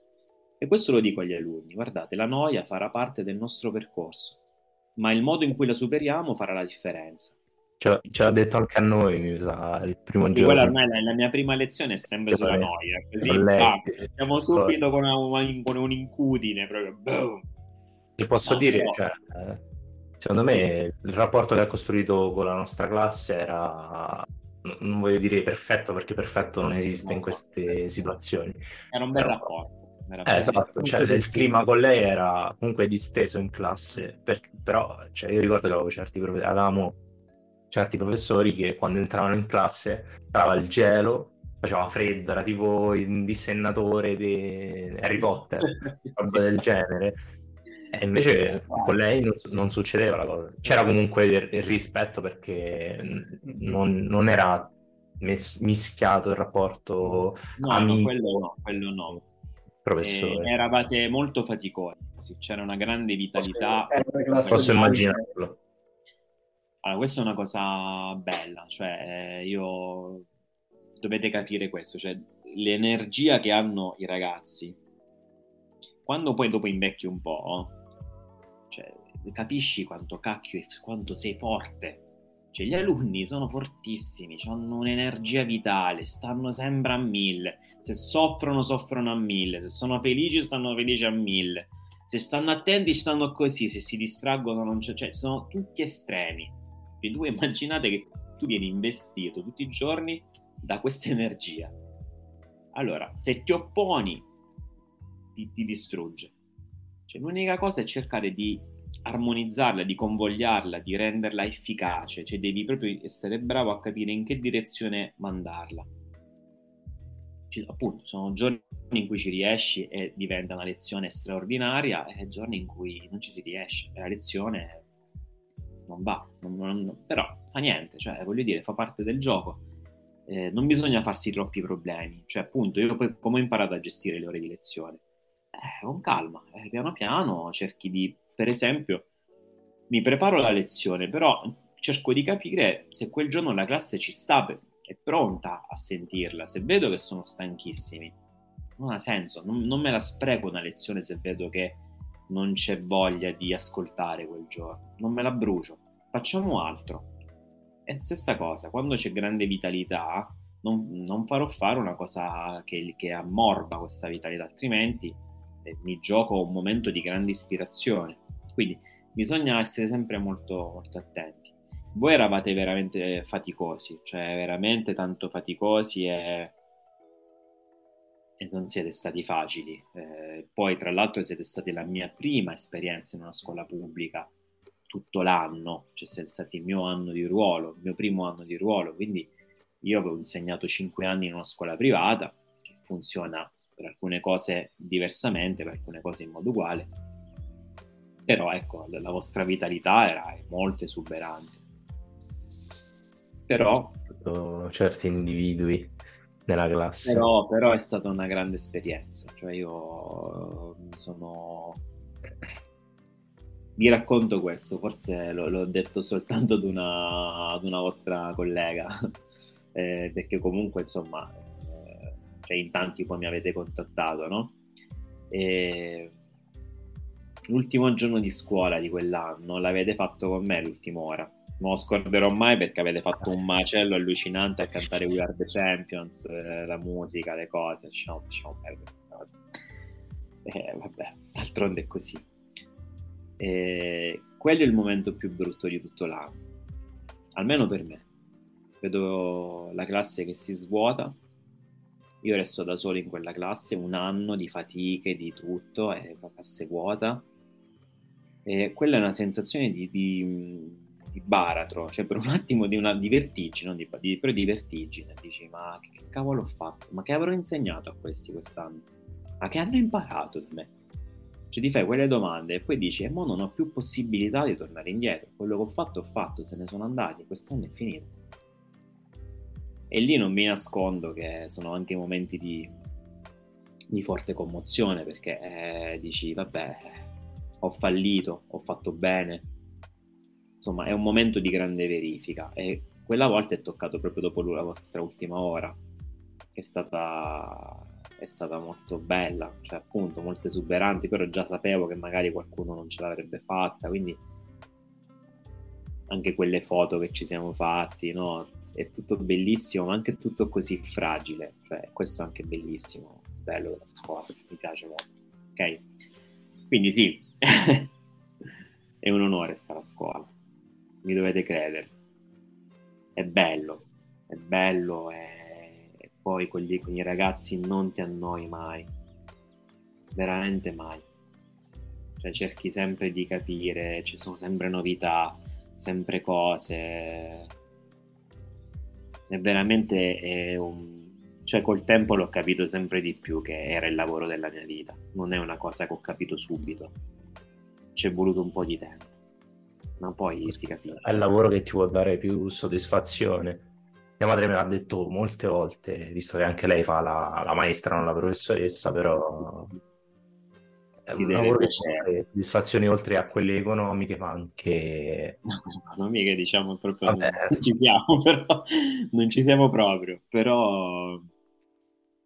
C: E questo lo dico agli alunni, guardate, la noia farà parte del nostro percorso, ma il modo in cui la superiamo farà la differenza.
A: Ce, ce l'ha detto anche a noi, mi sa, il primo
C: sì,
A: giorno.
C: ormai la, la, mia prima lezione è sempre sulla noia, così siamo subito con, una, con un'incudine, proprio boom.
A: Ti posso no, dire, però... cioè, eh, secondo me il rapporto che ha costruito con la nostra classe era, non voglio dire perfetto perché perfetto non esiste in queste situazioni.
C: Era un bel però... rapporto.
A: Eh, esatto, cioè, il clima con lei era comunque disteso in classe, per... però cioè, io ricordo che avevo certi, avevamo certi professori che quando entravano in classe entrava il gelo, faceva freddo, era tipo il dissennatore di Harry Potter, sì, roba sì. del genere. E invece con lei non, non, succedeva la cosa. C'era comunque il, il rispetto perché non, non era mes- mischiato il rapporto
C: no, amico. No, quello no, quello no.
A: Professore.
C: Eh, eravate molto faticosi, c'era una grande vitalità.
A: Posso, posso immaginarlo.
C: Allora, questa è una cosa bella, cioè io dovete capire questo, cioè l'energia che hanno i ragazzi, quando poi dopo invecchi un po', cioè, capisci quanto cacchio e quanto sei forte. Cioè, gli alunni sono fortissimi, hanno un'energia vitale, stanno sempre a mille. Se soffrono, soffrono a mille. Se sono felici, stanno felici a mille. Se stanno attenti, stanno così. Se si distraggono, non c'è. Cioè, sono tutti estremi. E tu immaginate che tu vieni investito tutti i giorni da questa energia. Allora, se ti opponi, ti, ti distrugge. Cioè, l'unica cosa è cercare di armonizzarla, di convogliarla, di renderla efficace, cioè devi proprio essere bravo a capire in che direzione mandarla. Cioè, appunto, sono giorni in cui ci riesci e diventa una lezione straordinaria e giorni in cui non ci si riesce e la lezione non va, non, non, però fa niente, cioè voglio dire, fa parte del gioco. Eh, non bisogna farsi troppi problemi, cioè appunto io poi come ho imparato a gestire le ore di lezione? Eh, con calma, eh, piano piano cerchi di, per esempio, mi preparo la lezione, però cerco di capire se quel giorno la classe ci sta, è pronta a sentirla, se vedo che sono stanchissimi, non ha senso, non, non me la spreco una lezione se vedo che non c'è voglia di ascoltare quel giorno, non me la brucio, facciamo altro. E stessa cosa, quando c'è grande vitalità, non, non farò fare una cosa che, che ammorba questa vitalità, altrimenti mi gioco un momento di grande ispirazione. Quindi bisogna essere sempre molto, molto attenti. Voi eravate veramente faticosi, cioè veramente tanto faticosi e, e non siete stati facili. Eh, poi, tra l'altro, siete stati la mia prima esperienza in una scuola pubblica tutto l'anno, cioè siete stati il mio anno di ruolo, il mio primo anno di ruolo, quindi io avevo insegnato cinque anni in una scuola privata che funziona per alcune cose diversamente, per alcune cose in modo uguale, però ecco, la vostra vitalità era molto esuberante. Però...
A: Certi individui nella classe.
C: Però, però è stata una grande esperienza, cioè io sono... Vi racconto questo, forse l- l'ho detto soltanto ad una, ad una vostra collega, eh, perché comunque insomma cioè in tanti poi mi avete contattato, no? E l'ultimo giorno di scuola di quell'anno l'avete fatto con me l'ultima ora. Non lo scorderò mai perché avete fatto un macello allucinante a cantare We Are the Champions, eh, la musica, le cose. Lasciamo perdere. Eh, vabbè, d'altronde è così. E quello è il momento più brutto di tutto l'anno, almeno per me. vedo la classe che si svuota, io resto da solo in quella classe, un anno di fatiche, di tutto, e la classe vuota. E quella è una sensazione di, di, di baratro, cioè per un attimo di, una, di vertigine, di, però di vertigine. Dici, ma che, che cavolo ho fatto? Ma che avrò insegnato a questi quest'anno? Ma che hanno imparato da me? Cioè ti fai quelle domande e poi dici, e mo non ho più possibilità di tornare indietro. Quello che ho fatto ho fatto, se ne sono andati, quest'anno è finito. E lì non mi nascondo che sono anche momenti di, di forte commozione perché eh, dici, vabbè, ho fallito, ho fatto bene. Insomma, è un momento di grande verifica e quella volta è toccato proprio dopo la vostra ultima ora, che è stata, è stata molto bella, cioè appunto molto esuberanti, però già sapevo che magari qualcuno non ce l'avrebbe fatta, quindi anche quelle foto che ci siamo fatti, no? È tutto bellissimo, ma anche tutto così fragile. Cioè, questo è anche bellissimo, bello della scuola, mi piace molto. Ok? Quindi sì, è un onore stare a scuola, mi dovete credere. È bello, è bello e, e poi con, gli, con i ragazzi non ti annoi mai, veramente mai. Cioè cerchi sempre di capire, ci sono sempre novità, sempre cose è veramente è un... cioè col tempo l'ho capito sempre di più che era il lavoro della mia vita, non è una cosa che ho capito subito, ci è voluto un po' di tempo, ma poi si capisce.
A: È il lavoro che ti può dare più soddisfazione. Mia madre me l'ha detto molte volte, visto che anche lei fa la, la maestra, non la professoressa, però soddisfazioni oltre a quelle economiche, ma anche
C: economiche, diciamo proprio non ci siamo, però non ci siamo proprio, però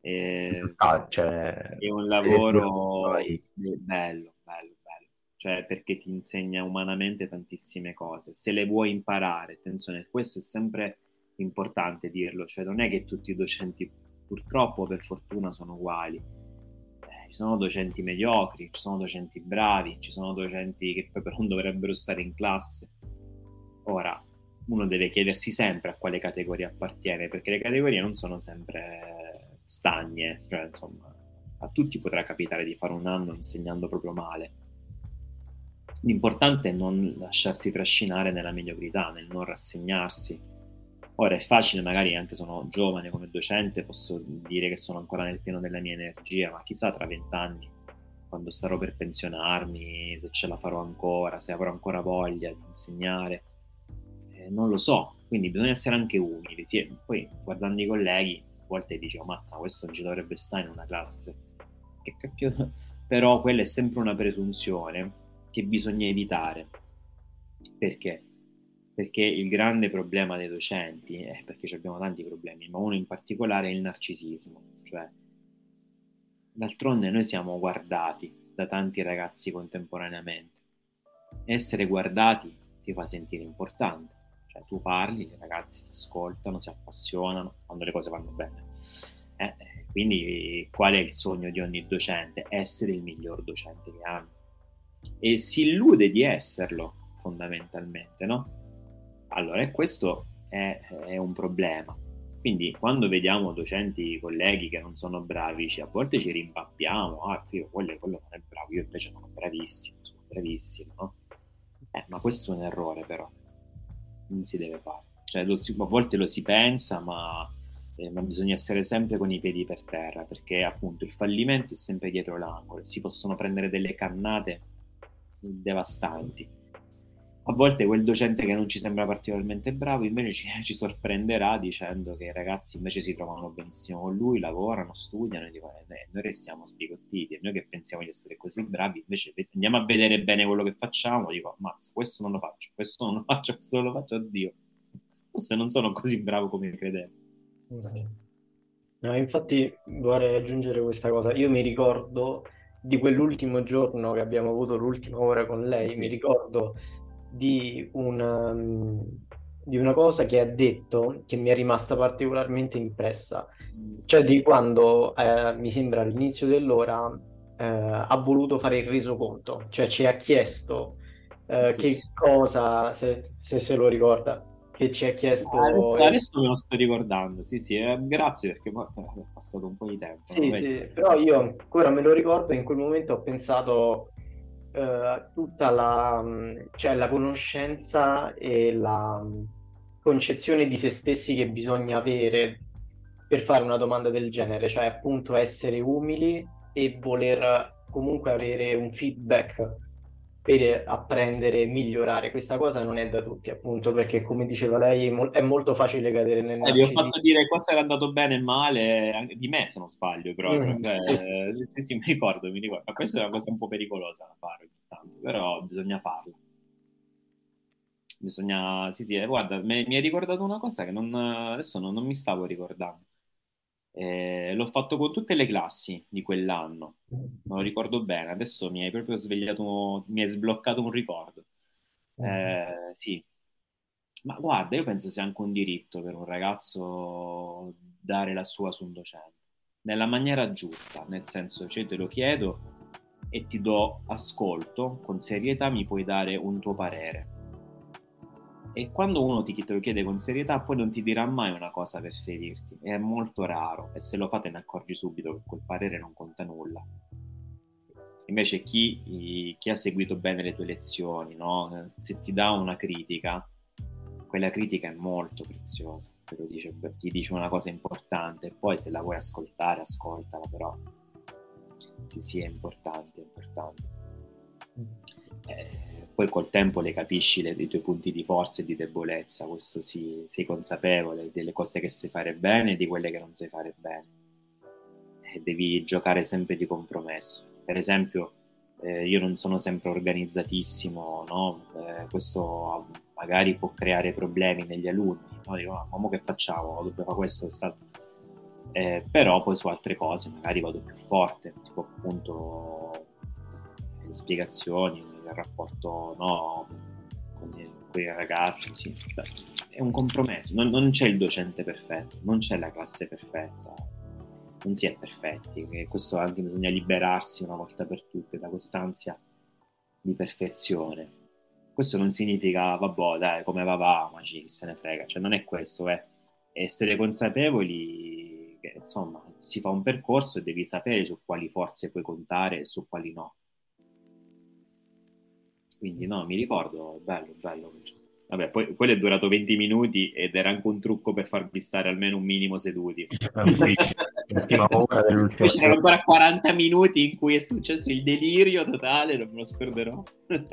C: è, ah, cioè, è un lavoro è bello, bello, bello, cioè perché ti insegna umanamente tantissime cose. Se le vuoi imparare, attenzione, questo è sempre importante dirlo, cioè non è che tutti i docenti purtroppo per fortuna sono uguali ci sono docenti mediocri, ci sono docenti bravi, ci sono docenti che poi però non dovrebbero stare in classe. Ora, uno deve chiedersi sempre a quale categoria appartiene, perché le categorie non sono sempre stagne, cioè insomma, a tutti potrà capitare di fare un anno insegnando proprio male. L'importante è non lasciarsi trascinare nella mediocrità, nel non rassegnarsi, Ora è facile, magari anche sono giovane come docente, posso dire che sono ancora nel pieno della mia energia, ma chissà tra vent'anni, quando starò per pensionarmi, se ce la farò ancora, se avrò ancora voglia di insegnare, eh, non lo so. Quindi bisogna essere anche umili. Sì. Poi guardando i colleghi, a volte dicevo, mazza, questo non ci dovrebbe stare in una classe. Che cacchio... Però quella è sempre una presunzione che bisogna evitare. Perché? Perché il grande problema dei docenti, eh, perché abbiamo tanti problemi, ma uno in particolare è il narcisismo, cioè d'altronde noi siamo guardati da tanti ragazzi contemporaneamente. Essere guardati ti fa sentire importante, cioè tu parli, i ragazzi ti ascoltano, si appassionano, quando le cose vanno bene. Eh, quindi qual è il sogno di ogni docente? Essere il miglior docente che hanno. E si illude di esserlo, fondamentalmente, no? Allora, questo è, è, un problema. Quindi quando vediamo docenti, colleghi che non sono bravi, a volte ci rimpappiamo, ah, io quello, quello non è bravo, io invece sono bravissimo, sono bravissimo, no? Eh, ma questo è un errore però, non si deve fare. Cioè, lo, a volte lo si pensa, ma, eh, ma bisogna essere sempre con i piedi per terra, perché appunto il fallimento è sempre dietro l'angolo, si possono prendere delle cannate devastanti a volte quel docente che non ci sembra particolarmente bravo invece ci, ci, sorprenderà dicendo che i ragazzi invece si trovano benissimo con lui, lavorano, studiano e dicono eh, noi restiamo sbigottiti e noi che pensiamo di essere così bravi invece andiamo a vedere bene quello che facciamo. Dico ammazza questo non lo faccio, questo non lo faccio, questo non lo faccio, oddio forse non sono così bravo come credevo
B: no, infatti vorrei aggiungere questa cosa. Io mi ricordo di quell'ultimo giorno che abbiamo avuto l'ultima ora con lei mi ricordo di una, um, di una cosa che ha detto che mi è rimasta particolarmente impressa, cioè di quando eh, mi sembra all'inizio dell'ora eh, ha voluto fare il resoconto, cioè ci ha chiesto eh, sì, che sì. cosa, se, se, se lo ricorda, che ci ha chiesto...
C: Adesso, adesso me lo sto ricordando, sì sì, eh, grazie perché è passato un po' di tempo.
B: Sì, sì, però io ancora me lo ricordo, in quel momento ho pensato eh, tutta la, cioè, la conoscenza e la concezione di se stessi che bisogna avere per fare una domanda del genere, cioè appunto essere umili e voler comunque avere un feedback per apprendere e migliorare. Questa cosa non è da tutti, appunto, perché come diceva lei è molto facile cadere nel
C: eh, Vi ho fatto dire cosa era andato bene e male, anche di me se non sbaglio, proprio. Mm, cioè, sì. Sì, mi ricordo, mi ricordo. Ma questa è una cosa un po' pericolosa da fare ogni tanto, però bisogna farla. Bisogna... Sì, sì, eh, guarda, mi, mi hai ricordato una cosa che non, adesso non, non mi stavo ricordando. Eh, l'ho fatto con tutte le classi di quell'anno, non lo ricordo bene, adesso mi hai proprio svegliato, mi hai sbloccato un ricordo. Eh, sì, ma guarda, io penso sia anche un diritto per un ragazzo dare la sua su un docente, nella maniera giusta, nel senso, cioè te lo chiedo e ti do ascolto, con serietà mi puoi dare un tuo parere e quando uno ti, te lo chiede con serietà, poi non ti dirà mai una cosa per ferirti. È molto raro. E se lo fate ne accorgi subito che quel parere non conta nulla. Invece chi, chi ha seguito bene le tue lezioni, no? se ti dà una critica, quella critica è molto preziosa. Te lo dice, ti dice una cosa importante. Poi se la vuoi ascoltare, ascoltala, però sì, sì, è importante, è importante. Mm. Eh, poi col tempo le capisci le, i tuoi punti di forza e di debolezza, questo sì, sei consapevole delle cose che sai fare bene e di quelle che non sai fare bene. E devi giocare sempre di compromesso. Per esempio, eh, io non sono sempre organizzatissimo, no? eh, questo magari può creare problemi negli alunni, no? Dico, ah, ma che facciamo? Dobbiamo fare questo, quest'altro. Eh, però poi su altre cose magari vado più forte, tipo appunto le spiegazioni, il rapporto no, con, i, con i ragazzi. È un compromesso, non, non, c'è il docente perfetto, non c'è la classe perfetta, non si è perfetti. E questo anche bisogna liberarsi una volta per tutte da quest'ansia di perfezione. Questo non significa, vabbè, dai, come va, va, ma ci se ne frega, cioè non è questo, è essere consapevoli che insomma si fa un percorso e devi sapere su quali forze puoi contare e su quali no. Quindi no, mi ricordo, bello, bello. Vabbè, poi quello è durato 20 minuti ed era anche un trucco per farvi stare almeno un minimo seduti. Poi c'erano ancora 40 minuti in cui è successo il delirio totale, non me lo scorderò.
A: Eh,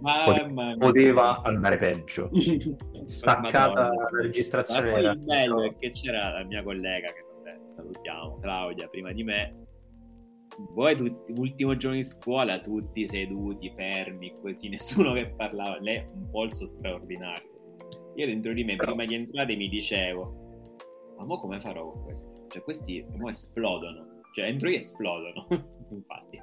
A: ma, ma, poteva andare peggio. Staccata la registrazione. Ma
C: poi il bello è che c'era la mia collega, che vabbè, salutiamo, Claudia, prima di me, voi tutti, ultimo giorno di scuola, tutti seduti, fermi, così, nessuno che parlava. Lei è un polso straordinario. Io dentro di me, prima di entrare, mi dicevo, ma mo come farò con questi? Cioè, questi mo esplodono. Cioè, entro io esplodono. Infatti,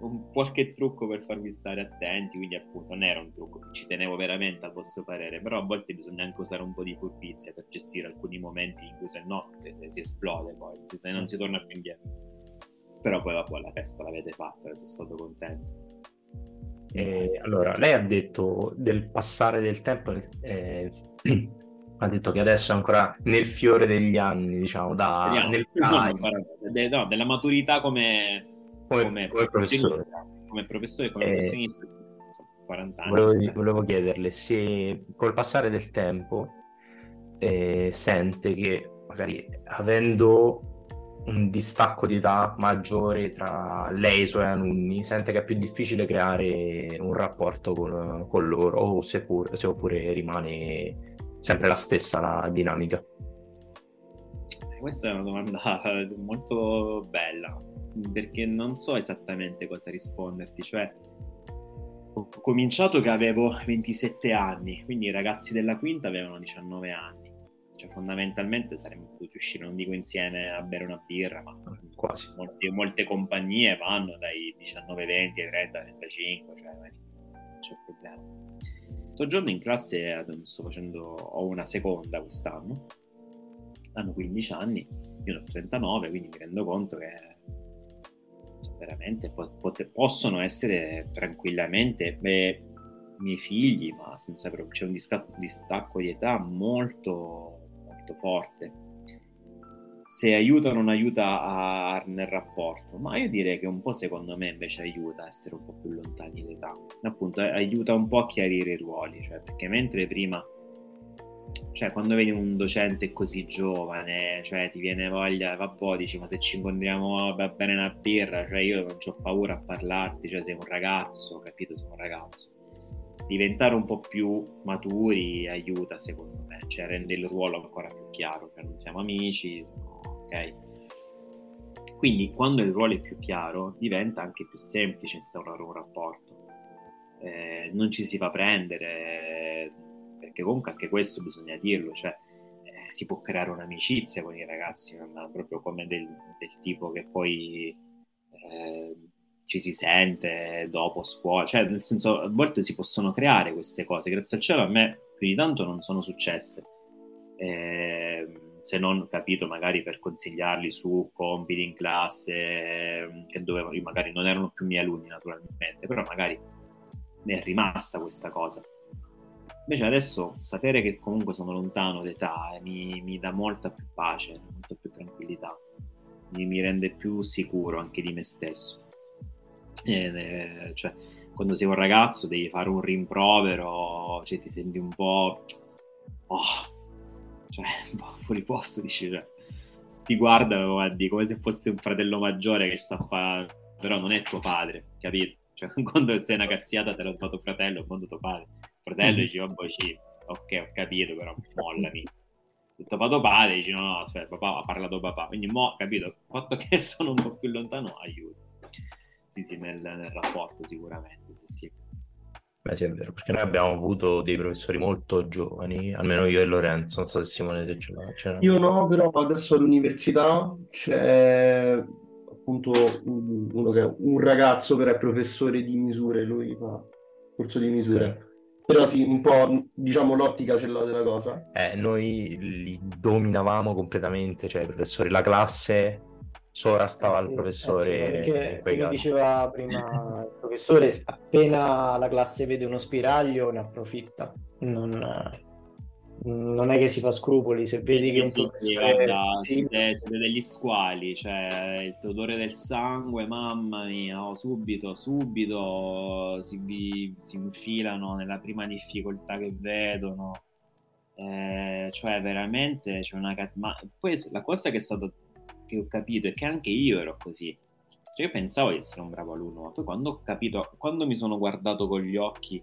C: un qualche trucco per farvi stare attenti, quindi appunto non era un trucco, ci tenevo veramente al vostro parere, però a volte bisogna anche usare un po' di furbizia per gestire alcuni momenti in cui se no si esplode poi, se non si torna più indietro. Però poi vabbè, la festa l'avete fatta, sono stato contento.
A: Eh, allora, lei ha detto del passare del tempo, eh, ha detto che adesso è ancora nel fiore degli anni, diciamo, da,
C: Vediamo, nel no, no, della maturità come,
A: come, come, come professore.
C: Come professore, come eh, professionista, 40 anni.
A: Volevo, volevo, chiederle se col passare del tempo eh, sente che magari avendo un distacco di età maggiore tra lei e i suoi alunni, sente che è più difficile creare un rapporto con, con loro o se, pure, se oppure rimane sempre la stessa la dinamica?
C: Questa è una domanda molto bella perché non so esattamente cosa risponderti, cioè ho cominciato che avevo 27 anni, quindi i ragazzi della quinta avevano 19 anni cioè, fondamentalmente saremmo potuti uscire, non dico insieme a bere una birra, ma quasi. Molte, molte compagnie vanno dai 19, 20 ai 30, 35, cioè non c'è problema. Questo giorno in classe sto facendo, ho una seconda quest'anno, hanno 15 anni, io ho 39, quindi mi rendo conto che cioè, veramente pot- possono essere tranquillamente, beh, miei figli, ma senza proprio, c'è un distacco di età molto, molto forte. Se aiuta o non aiuta a, nel rapporto, ma io direi che un po' secondo me invece aiuta a essere un po' più lontani in età. Appunto, aiuta un po' a chiarire i ruoli, cioè, perché mentre prima cioè quando vedi un docente così giovane, cioè ti viene voglia, vabbè, dici ma se ci incontriamo va bene una birra, cioè io non ho paura a parlarti, cioè sei un ragazzo, capito, sei un ragazzo. Diventare un po' più maturi aiuta secondo me, cioè rende il ruolo ancora più chiaro, cioè non siamo amici, ok? Quindi quando il ruolo è più chiaro diventa anche più semplice instaurare un rapporto. Eh, non ci si fa prendere, perché comunque anche questo bisogna dirlo, cioè eh, si può creare un'amicizia con i ragazzi, proprio come del, del tipo che poi eh, ci si sente dopo scuola, cioè nel senso a volte si possono creare queste cose, grazie al cielo a me più di tanto non sono successe. Eh, se non capito magari per consigliarli su compiti in classe che dove magari non erano più miei alunni naturalmente, però magari mi è rimasta questa cosa. Invece adesso sapere che comunque sono lontano d'età eh, mi, mi, dà molta più pace, molta più tranquillità, mi, mi rende più sicuro anche di me stesso. Eh, cioè, quando sei un ragazzo devi fare un rimprovero, cioè ti senti un po'... Oh, cioè un po' fuori posto, dici, cioè, ti guarda guardi, come se fosse un fratello maggiore che sta a fare... però non è tuo padre, capito? Cioè, quando sei una cazziata te l'ha dato fratello, quando tuo padre fratello mm. dici, vabbè, sì, ok, ho capito, però mollami. Ho vado padre, dici, no, no, aspetta, papà ha parlato papà. Quindi, mo, capito, il fatto che sono un po' più lontano aiuta. Sì, sì, nel, nel rapporto sicuramente, sì, sì.
A: Beh, sì, è vero, perché noi abbiamo avuto dei professori molto giovani, almeno io e Lorenzo, non so se Simone te ce l'ha.
D: Io no, però adesso all'università c'è appunto uno che è un ragazzo però è professore di misure, lui fa corso di misure. Okay. Però sì, un po' diciamo l'ottica ce l'ho della cosa.
A: Eh, noi li dominavamo completamente, cioè i professori, la classe sovrastava eh, sì, il professore.
B: Eh, perché come diceva prima il professore, appena la classe vede uno spiraglio ne approfitta. Non, non è che si fa scrupoli se vedi sì, che
C: sì, sì, guarda, siete, siete, degli squali cioè il odore del sangue mamma mia oh, subito subito si, vi, si infilano nella prima difficoltà che vedono eh, cioè veramente c'è una ma poi la cosa che è stata che ho capito è che anche io ero così cioè io pensavo di essere un bravo alunno ma poi quando ho capito quando mi sono guardato con gli occhi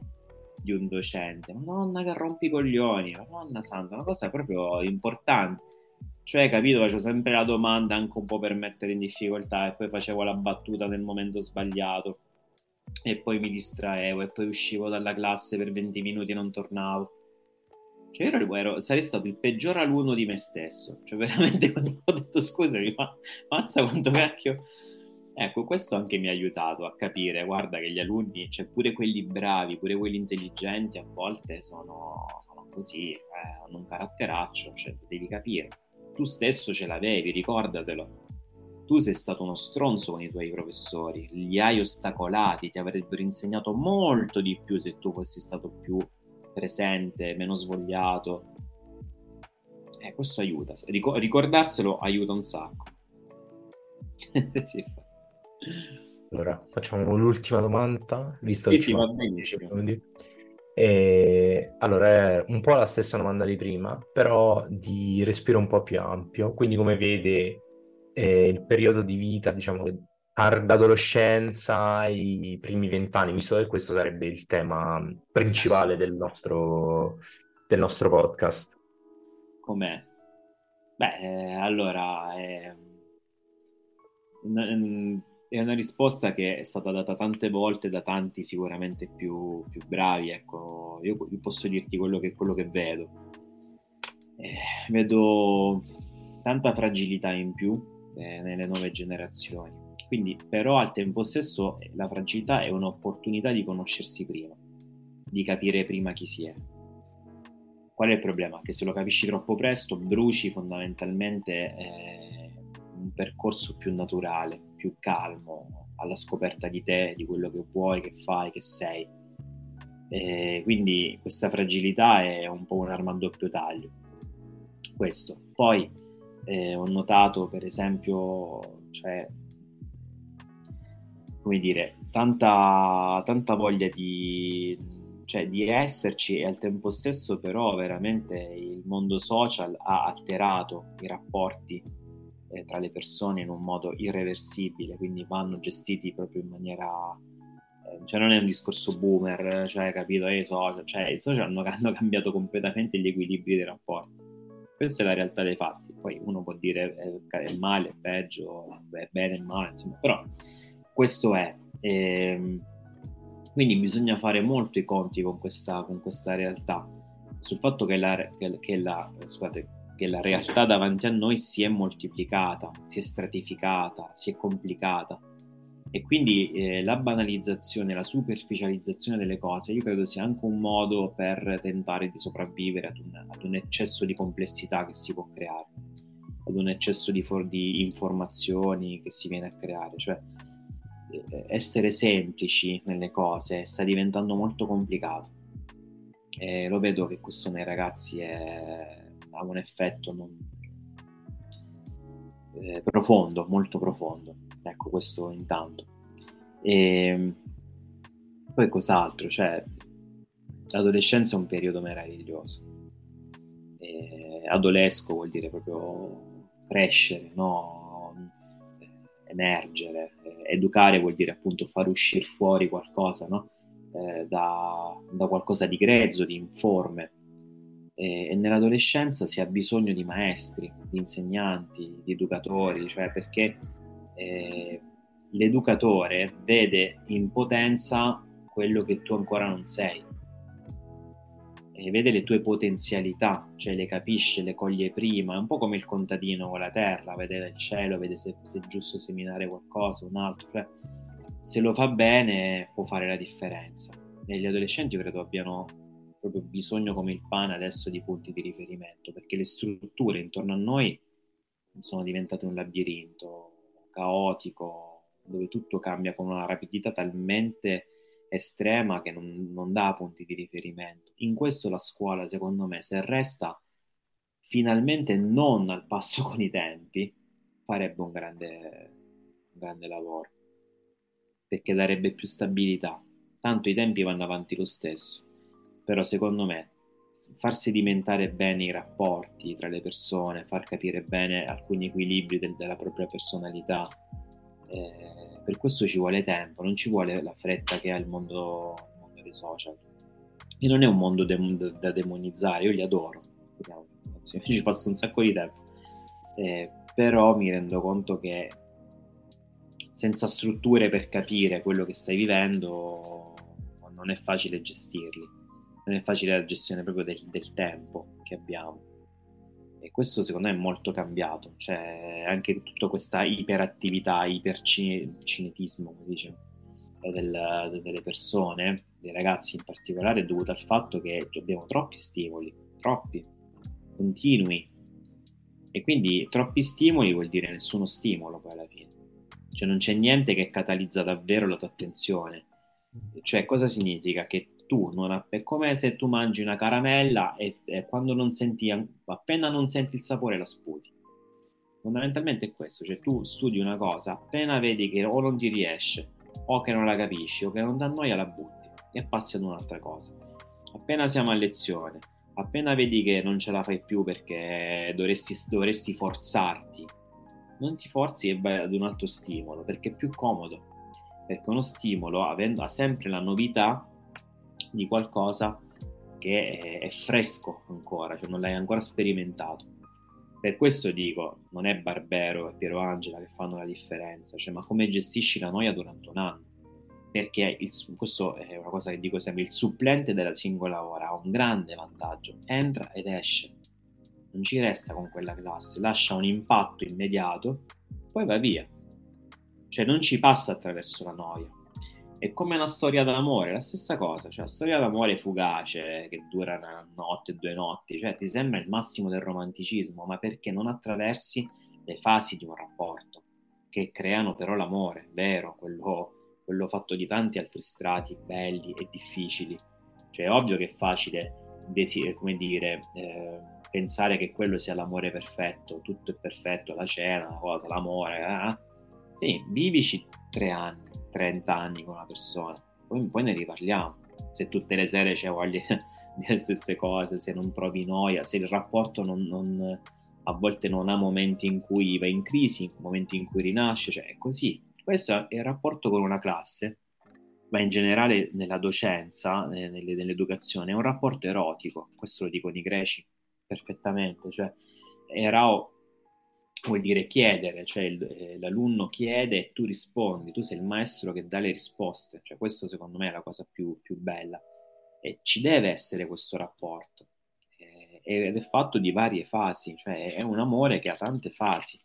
C: di un docente. Madonna che rompi i coglioni, madonna santa, una cosa proprio importante. Cioè, capito, facevo sempre la domanda anche un po' per mettere in difficoltà e poi facevo la battuta nel momento sbagliato e poi mi distraevo e poi uscivo dalla classe per 20 minuti e non tornavo. Cioè, ero, ero, sarei stato il peggior alunno di me stesso. Cioè, veramente, quando ho detto scusami, ma mazza quanto cacchio Ecco, questo anche mi ha aiutato a capire, guarda che gli alunni, cioè pure quelli bravi, pure quelli intelligenti a volte sono, sono così, eh, hanno un caratteraccio, cioè devi capire. Tu stesso ce l'avevi, ricordatelo. Tu sei stato uno stronzo con i tuoi professori, li hai ostacolati, ti avrebbero insegnato molto di più se tu fossi stato più presente, meno svogliato. Eh, questo aiuta, ricordarselo aiuta un sacco.
A: sì. Allora, facciamo l'ultima domanda, visto
C: sì,
A: che
C: sì, va benissimo.
A: E, allora, è un po' la stessa domanda di prima, però di respiro un po' più ampio. Quindi, come vede eh, il periodo di vita, diciamo, d'adolescenza ai primi vent'anni, visto che questo sarebbe il tema principale del nostro, del nostro podcast.
C: Com'è? Beh, eh, allora, eh, è una risposta che è stata data tante volte da tanti sicuramente più, più bravi. Ecco, io, io, posso dirti quello che, quello che vedo. Eh, vedo tanta fragilità in più eh, nelle nuove generazioni. Quindi, però, al tempo stesso, la fragilità è un'opportunità di conoscersi prima, di capire prima chi si è. Qual è il problema? Che se lo capisci troppo presto, bruci fondamentalmente eh, un percorso più naturale più calmo, alla scoperta di te, di quello che vuoi, che fai, che sei. E quindi questa fragilità è un po' un'arma a doppio taglio. Questo. Poi eh, ho notato, per esempio, cioè, come dire, tanta, tanta voglia di, cioè, di esserci e al tempo stesso però veramente il mondo social ha alterato i rapporti eh, tra le persone in un modo irreversibile, quindi vanno gestiti proprio in maniera eh, cioè non è un discorso boomer, cioè capito, i social, cioè i social hanno, hanno, cambiato completamente gli equilibri dei rapporti. Questa è la realtà dei fatti. Poi uno può dire è, è male, è peggio, è bene, è male, insomma, però questo è. Ehm, quindi bisogna fare molto i conti con questa, con questa realtà, sul fatto che la, che, la, scusate, che la realtà davanti a noi si è moltiplicata, si è stratificata, si è complicata e quindi eh, la banalizzazione, la superficializzazione delle cose, io credo sia anche un modo per tentare di sopravvivere ad un, ad un eccesso di complessità che si può creare, ad un eccesso di, for- di informazioni che si viene a creare. Cioè, essere semplici nelle cose sta diventando molto complicato. E lo vedo che questo nei ragazzi è, ha un effetto non, eh, profondo, molto profondo. Ecco, questo intanto. E poi cos'altro? Cioè, l'adolescenza è un periodo meraviglioso. E adolesco vuol dire proprio crescere, no? emergere. Educare vuol dire appunto far uscire fuori qualcosa no? eh, da, da, qualcosa di grezzo, di informe. E, e, nell'adolescenza si ha bisogno di maestri, di insegnanti, di educatori, cioè perché eh, l'educatore vede in potenza quello che tu ancora non sei e vede le tue potenzialità, cioè le capisce, le coglie prima, è un po' come il contadino con la terra, vede il cielo, vede se, se è giusto seminare qualcosa, un altro, cioè se lo fa bene può fare la differenza. E gli adolescenti credo abbiano proprio bisogno come il pane adesso di punti di riferimento, perché le strutture intorno a noi sono diventate un labirinto caotico, dove tutto cambia con una rapidità talmente estrema che non, non dà punti di riferimento. In questo la scuola, secondo me, se resta finalmente non al passo con i tempi, farebbe un grande, un grande lavoro, perché darebbe più stabilità. Tanto i tempi vanno avanti lo stesso, però secondo me far sedimentare bene i rapporti tra le persone, far capire bene alcuni equilibri del, della propria personalità, eh, per questo ci vuole tempo, non ci vuole la fretta che ha il mondo, il mondo dei social. E non è un mondo de- da demonizzare, io li adoro, ci passo un sacco di tempo, eh, però mi rendo conto che senza strutture per capire quello che stai vivendo non è facile gestirli, non è facile la gestione proprio del, del tempo che abbiamo. E questo secondo me è molto cambiato, cioè anche tutta questa iperattività, ipercinetismo, come dice, del, delle persone, dei ragazzi in particolare, è dovuto al fatto che abbiamo troppi stimoli, troppi, continui. E quindi troppi stimoli vuol dire nessuno stimolo poi alla fine. Cioè non c'è niente che catalizza davvero la tua attenzione. Cioè cosa significa? Che tu non ha, è come se tu mangi una caramella e, e, quando non senti, appena non senti il sapore la sputi. Fondamentalmente è questo, cioè tu studi una cosa, appena vedi che o non ti riesce, o che non la capisci, o che non dà noia, la butti e passi ad un'altra cosa. Appena siamo a lezione, appena vedi che non ce la fai più perché dovresti, dovresti forzarti, non ti forzi e vai ad un altro stimolo perché è più comodo. Perché uno stimolo, avendo, ha sempre la novità, di qualcosa che è, fresco ancora, cioè non l'hai ancora sperimentato. Per questo dico, non è Barbero e Piero Angela che fanno la differenza, cioè, ma come gestisci la noia durante un anno? Perché il, questo è una cosa che dico sempre, il supplente della singola ora ha un grande vantaggio, entra ed esce, non ci resta con quella classe, lascia un impatto immediato, poi va via. Cioè non ci passa attraverso la noia, è come una storia d'amore, la stessa cosa, cioè la storia d'amore fugace che dura una notte, due notti, cioè ti sembra il massimo del romanticismo, ma perché non attraversi le fasi di un rapporto che creano però l'amore, vero, quello, quello fatto di tanti altri strati belli e difficili, Cioè è ovvio che è facile, desi- come dire, eh, pensare che quello sia l'amore perfetto, tutto è perfetto, la cena, la cosa, l'amore. Eh? Sì, vivici tre anni, 30 anni con una persona, poi, poi ne riparliamo. Se tutte le sere c'è voglia delle stesse cose, se non provi noia, se il rapporto non, non, a volte non ha momenti in cui va in crisi, momenti in cui rinasce, cioè è così. Questo è il rapporto con una classe, ma in generale nella docenza, nell'educazione, è un rapporto erotico, questo lo dicono i greci perfettamente, cioè erao vuol dire chiedere, cioè eh, l'alunno chiede e tu rispondi, tu sei il maestro che dà le risposte, cioè questo secondo me è la cosa più, più bella. E ci deve essere questo rapporto eh, ed è fatto di varie fasi, cioè è un amore che ha tante fasi,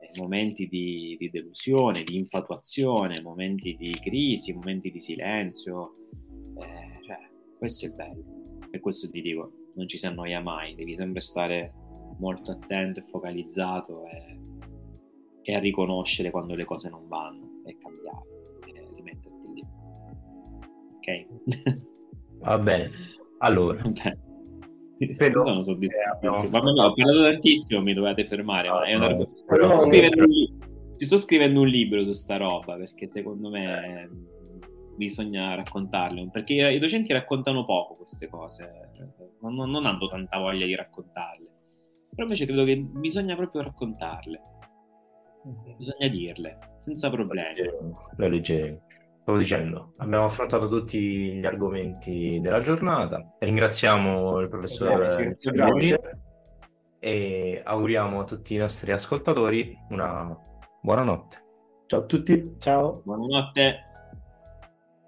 C: eh, momenti di, di, delusione, di infatuazione, momenti di crisi, momenti di silenzio, eh, cioè questo è bello. E questo ti dico, non ci si annoia mai, devi sempre stare molto attento e focalizzato e, e a riconoscere quando le cose non vanno e cambiare e rimetterti lì. Ok?
A: Va bene. Allora,
C: Credo... sono soddisfattissimo. Ma no, ho parlato tantissimo, mi dovete fermare. Ma è una... no, sto scrivendo un... Ci sto scrivendo un libro su sta roba perché secondo me bisogna raccontarle. Perché i docenti raccontano poco queste cose, non, non hanno tanta voglia di raccontarle. Però invece credo che bisogna proprio raccontarle, bisogna dirle senza problemi.
A: Lo leggeremo. Stavo dicendo, abbiamo affrontato tutti gli argomenti della giornata. Ringraziamo il professor grazie, grazie. e auguriamo a tutti i nostri ascoltatori una buona notte.
B: Ciao a tutti, ciao.
C: Buonanotte.